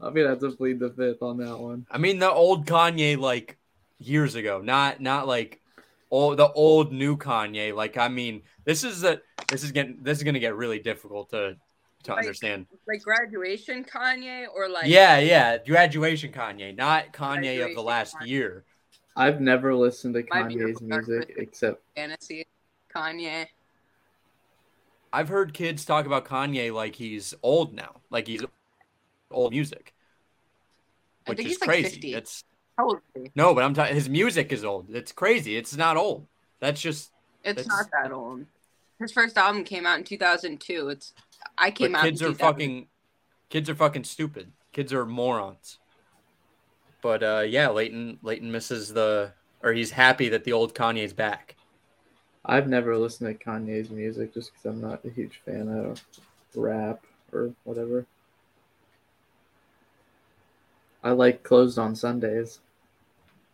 Speaker 3: I'm gonna have to plead the fifth on that one.
Speaker 1: I mean the old Kanye like years ago, not not like all the old new Kanye. Like I mean, this is a this is getting this is gonna get really difficult to to
Speaker 4: Like-
Speaker 1: understand.
Speaker 4: Like graduation Kanye or like
Speaker 1: yeah, yeah, graduation Kanye, not Kanye of the last
Speaker 4: Kanye.
Speaker 1: year.
Speaker 3: I've never listened to
Speaker 4: My
Speaker 3: Kanye's music except
Speaker 4: fantasy Kanye.
Speaker 1: I've heard kids talk about Kanye like he's old now, like he's old music,
Speaker 4: I
Speaker 1: which
Speaker 4: think
Speaker 1: is
Speaker 4: he's like
Speaker 1: crazy.
Speaker 4: 50.
Speaker 1: It's
Speaker 4: How old is he?
Speaker 1: no, but I'm talking. His music is old. It's crazy. It's not old. That's just.
Speaker 4: It's
Speaker 1: That's-
Speaker 4: not that old. His first album came out in 2002. It's I came
Speaker 1: But
Speaker 4: out.
Speaker 1: kids
Speaker 4: in
Speaker 1: are fucking. Kids are fucking stupid. Kids are morons. But uh, yeah, Leighton Leighton misses the, or he's happy that the old Kanye's back.
Speaker 3: I've never listened to Kanye's music just because I'm not a huge fan of rap or whatever. I like closed on Sundays.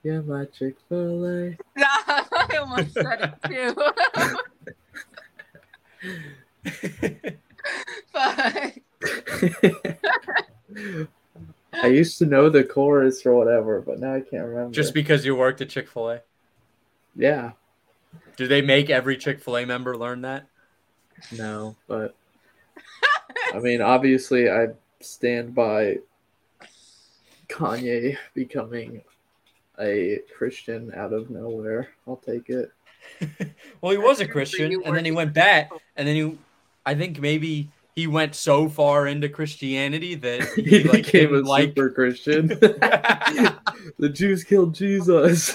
Speaker 3: Yeah, my Chick Fil A. [laughs]
Speaker 4: I almost said it too. [laughs] Fuck. [laughs]
Speaker 3: I used to know the chorus or whatever, but now I can't remember.
Speaker 1: Just because you worked at Chick Fil A,
Speaker 3: yeah,
Speaker 1: do they make every Chick Fil A member learn that?
Speaker 3: no, but I mean, obviously, I stand by Kanye becoming a Christian out of nowhere. I'll take it. [laughs]
Speaker 1: well, he was a Christian, and then he went
Speaker 4: at
Speaker 1: back, and then he, I think maybe he went so far into Christianity that [laughs]
Speaker 3: He
Speaker 1: he like
Speaker 3: became a
Speaker 1: didn't like.
Speaker 3: super Christian. [laughs] the Jews killed Jesus.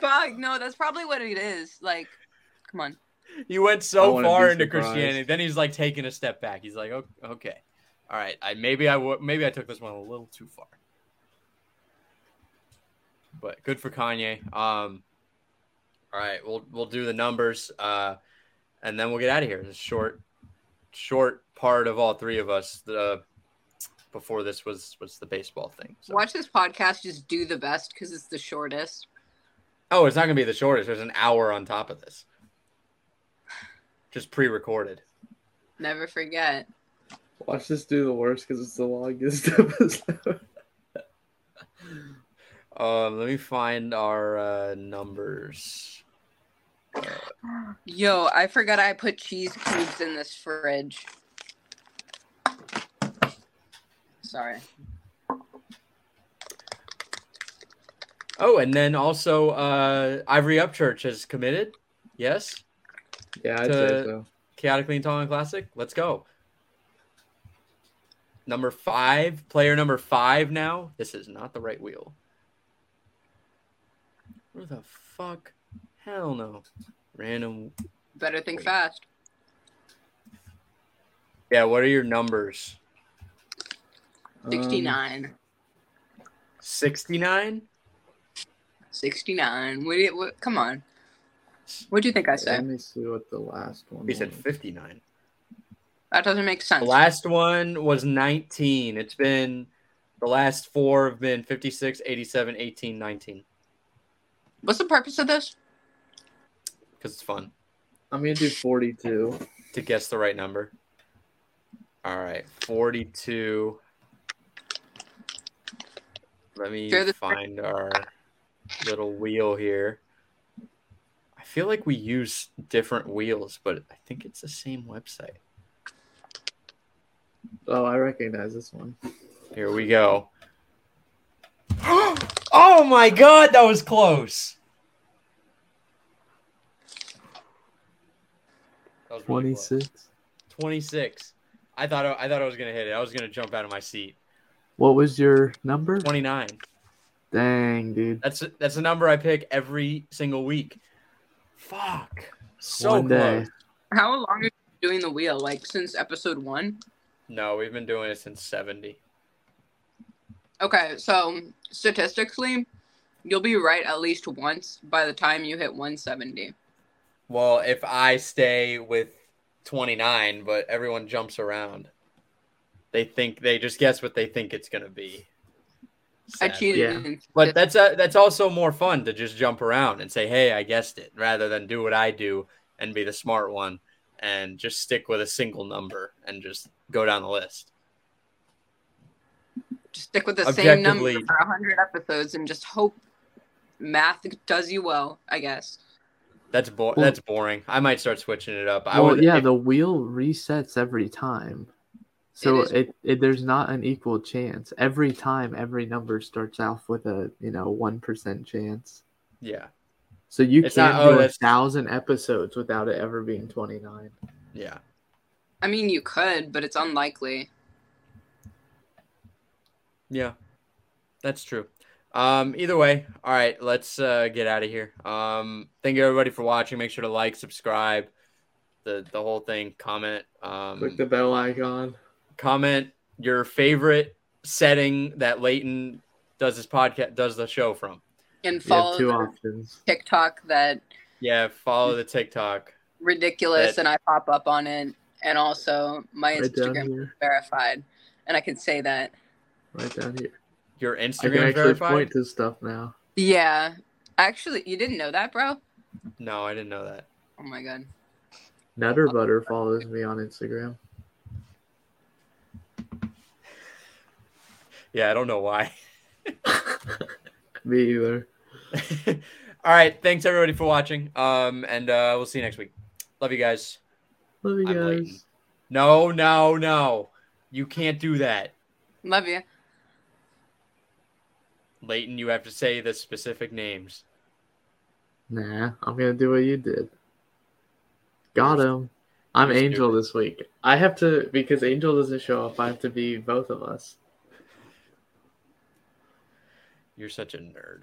Speaker 4: Fuck, no, that's probably what it is. Like, come on.
Speaker 1: he went so far into
Speaker 3: surprised.
Speaker 1: Christianity, then he's like taking a step back. He's like, "Ok- okay, all right, I maybe I w- maybe I took this one a little too far, but good for Kanye. Um, all right, we'll we'll do the numbers, uh, and then we'll get out of here. A short, short part of all three of us. The before this was was the baseball thing. So.
Speaker 4: Watch this podcast just do the best because it's the shortest.
Speaker 1: Oh, it's not gonna be the shortest. There's an hour on top of this, just pre-recorded.
Speaker 4: Never forget.
Speaker 3: Watch this do the worst because it's the longest [laughs] episode.
Speaker 1: Um, let me find our uh, numbers.
Speaker 4: Yo, I forgot I put cheese cubes in this fridge. Sorry.
Speaker 1: Oh, and then also uh, Ivory Upchurch has committed. Yes,
Speaker 3: yeah, I'd
Speaker 1: To-
Speaker 3: say so.
Speaker 1: chaotically intolerant classic. Let's go number five, player number five now. This is not the right wheel. Who the fuck? Hell no. Random.
Speaker 4: Better think fast.
Speaker 1: Yeah, what are your numbers?
Speaker 3: Um,
Speaker 4: 69.
Speaker 1: Um,
Speaker 4: 69? 69. What, what, come on. What do you think I said?
Speaker 3: Let me see what the last one.
Speaker 1: He said 59.
Speaker 4: That doesn't make sense.
Speaker 1: The last one was 19. It's been the last four have been 56, 87, 18, 19
Speaker 4: What's the purpose of this?
Speaker 1: because it's fun
Speaker 3: I'm gonna do 42.
Speaker 1: to guess the right number. All right, 42. Let me
Speaker 4: the-
Speaker 1: find our little wheel here. I feel like we use different wheels, but I think it's the same website.
Speaker 3: Oh, I recognize this one.
Speaker 1: Here we go. [gasps] oh my god, that was close. That was really close.
Speaker 3: 26.
Speaker 1: 26. I thought I, I thought I was gonna hit it. I was gonna jump out of my seat.
Speaker 3: What was your number?
Speaker 1: 29.
Speaker 3: Dang, dude.
Speaker 1: That's that's a number I pick every single week. Fuck. So
Speaker 3: One day.
Speaker 4: How long are you doing the wheel? Like since episode one?
Speaker 1: No, we've been doing it since 70.
Speaker 4: Okay, so statistically, you'll be right at least once by the time you hit 170.
Speaker 1: Well, if I stay with 29, but everyone jumps around, they think they just guess what they think it's gonna be.
Speaker 4: I
Speaker 1: Sadly.
Speaker 4: cheated.
Speaker 3: Yeah.
Speaker 1: But that's uh that's also more fun to just jump around and say, "Hey, I guessed it," rather than do what I do and be the smart one and just stick with a single number and just go down the list.
Speaker 4: Just stick with the same number
Speaker 1: Objectively-
Speaker 4: for 100 episodes and just hope math does you well, I guess.
Speaker 1: That's bo-
Speaker 3: Well-
Speaker 1: that's boring. I might start switching it up. I
Speaker 3: Well,
Speaker 1: would
Speaker 3: yeah,
Speaker 1: if-
Speaker 3: the wheel resets every time. So
Speaker 4: is-
Speaker 3: it, it there's not an equal chance. Every time every number starts off with a, you know, 1% chance.
Speaker 1: yeah.
Speaker 3: So you
Speaker 1: It's
Speaker 3: can
Speaker 1: not- oh,
Speaker 3: do a thousand episodes without it ever being 29.
Speaker 1: Yeah.
Speaker 4: I mean, you could, but it's unlikely.
Speaker 1: Yeah. That's true. Um, either way, all right, let's uh, get out of here. Um, thank you everybody for watching. Make sure to like, subscribe, the the whole thing, comment. Um,
Speaker 3: Click the bell icon.
Speaker 1: comment your favorite setting that Leighton does his podcast does the show from.
Speaker 4: And
Speaker 3: You have
Speaker 4: follow
Speaker 3: two
Speaker 4: the
Speaker 3: options.
Speaker 4: TikTok that
Speaker 1: Yeah, follow the TikTok.
Speaker 4: ridiculous
Speaker 1: That-
Speaker 4: and I pop up on it. And also my
Speaker 3: Right
Speaker 4: Instagram
Speaker 3: here.
Speaker 4: verified. and I can say that.
Speaker 3: Right down here.
Speaker 1: Your Instagram
Speaker 3: I can
Speaker 1: Instagram
Speaker 3: actually
Speaker 1: verified?
Speaker 3: point to stuff now.
Speaker 4: Yeah, actually, you didn't know that, bro?
Speaker 1: No, I didn't know that.
Speaker 4: Oh my god.
Speaker 3: Nutter Butter follows me on Instagram.
Speaker 1: Yeah, I don't know why. [laughs]
Speaker 3: Me either.
Speaker 1: All right, thanks everybody for watching. Um, and uh, we'll see you next week. Love you guys.
Speaker 3: Love you
Speaker 1: I'm
Speaker 3: guys.
Speaker 1: Leighton. No, no, no. You can't do that.
Speaker 4: Love you.
Speaker 1: Leighton, you have to say the specific names.
Speaker 3: Nah, I'm gonna do what you did. Got him. I'm
Speaker 1: you're
Speaker 3: Angel
Speaker 1: stupid.
Speaker 3: this week. I have to because Angel doesn't show up. I have to be both of us.
Speaker 1: You're such a nerd.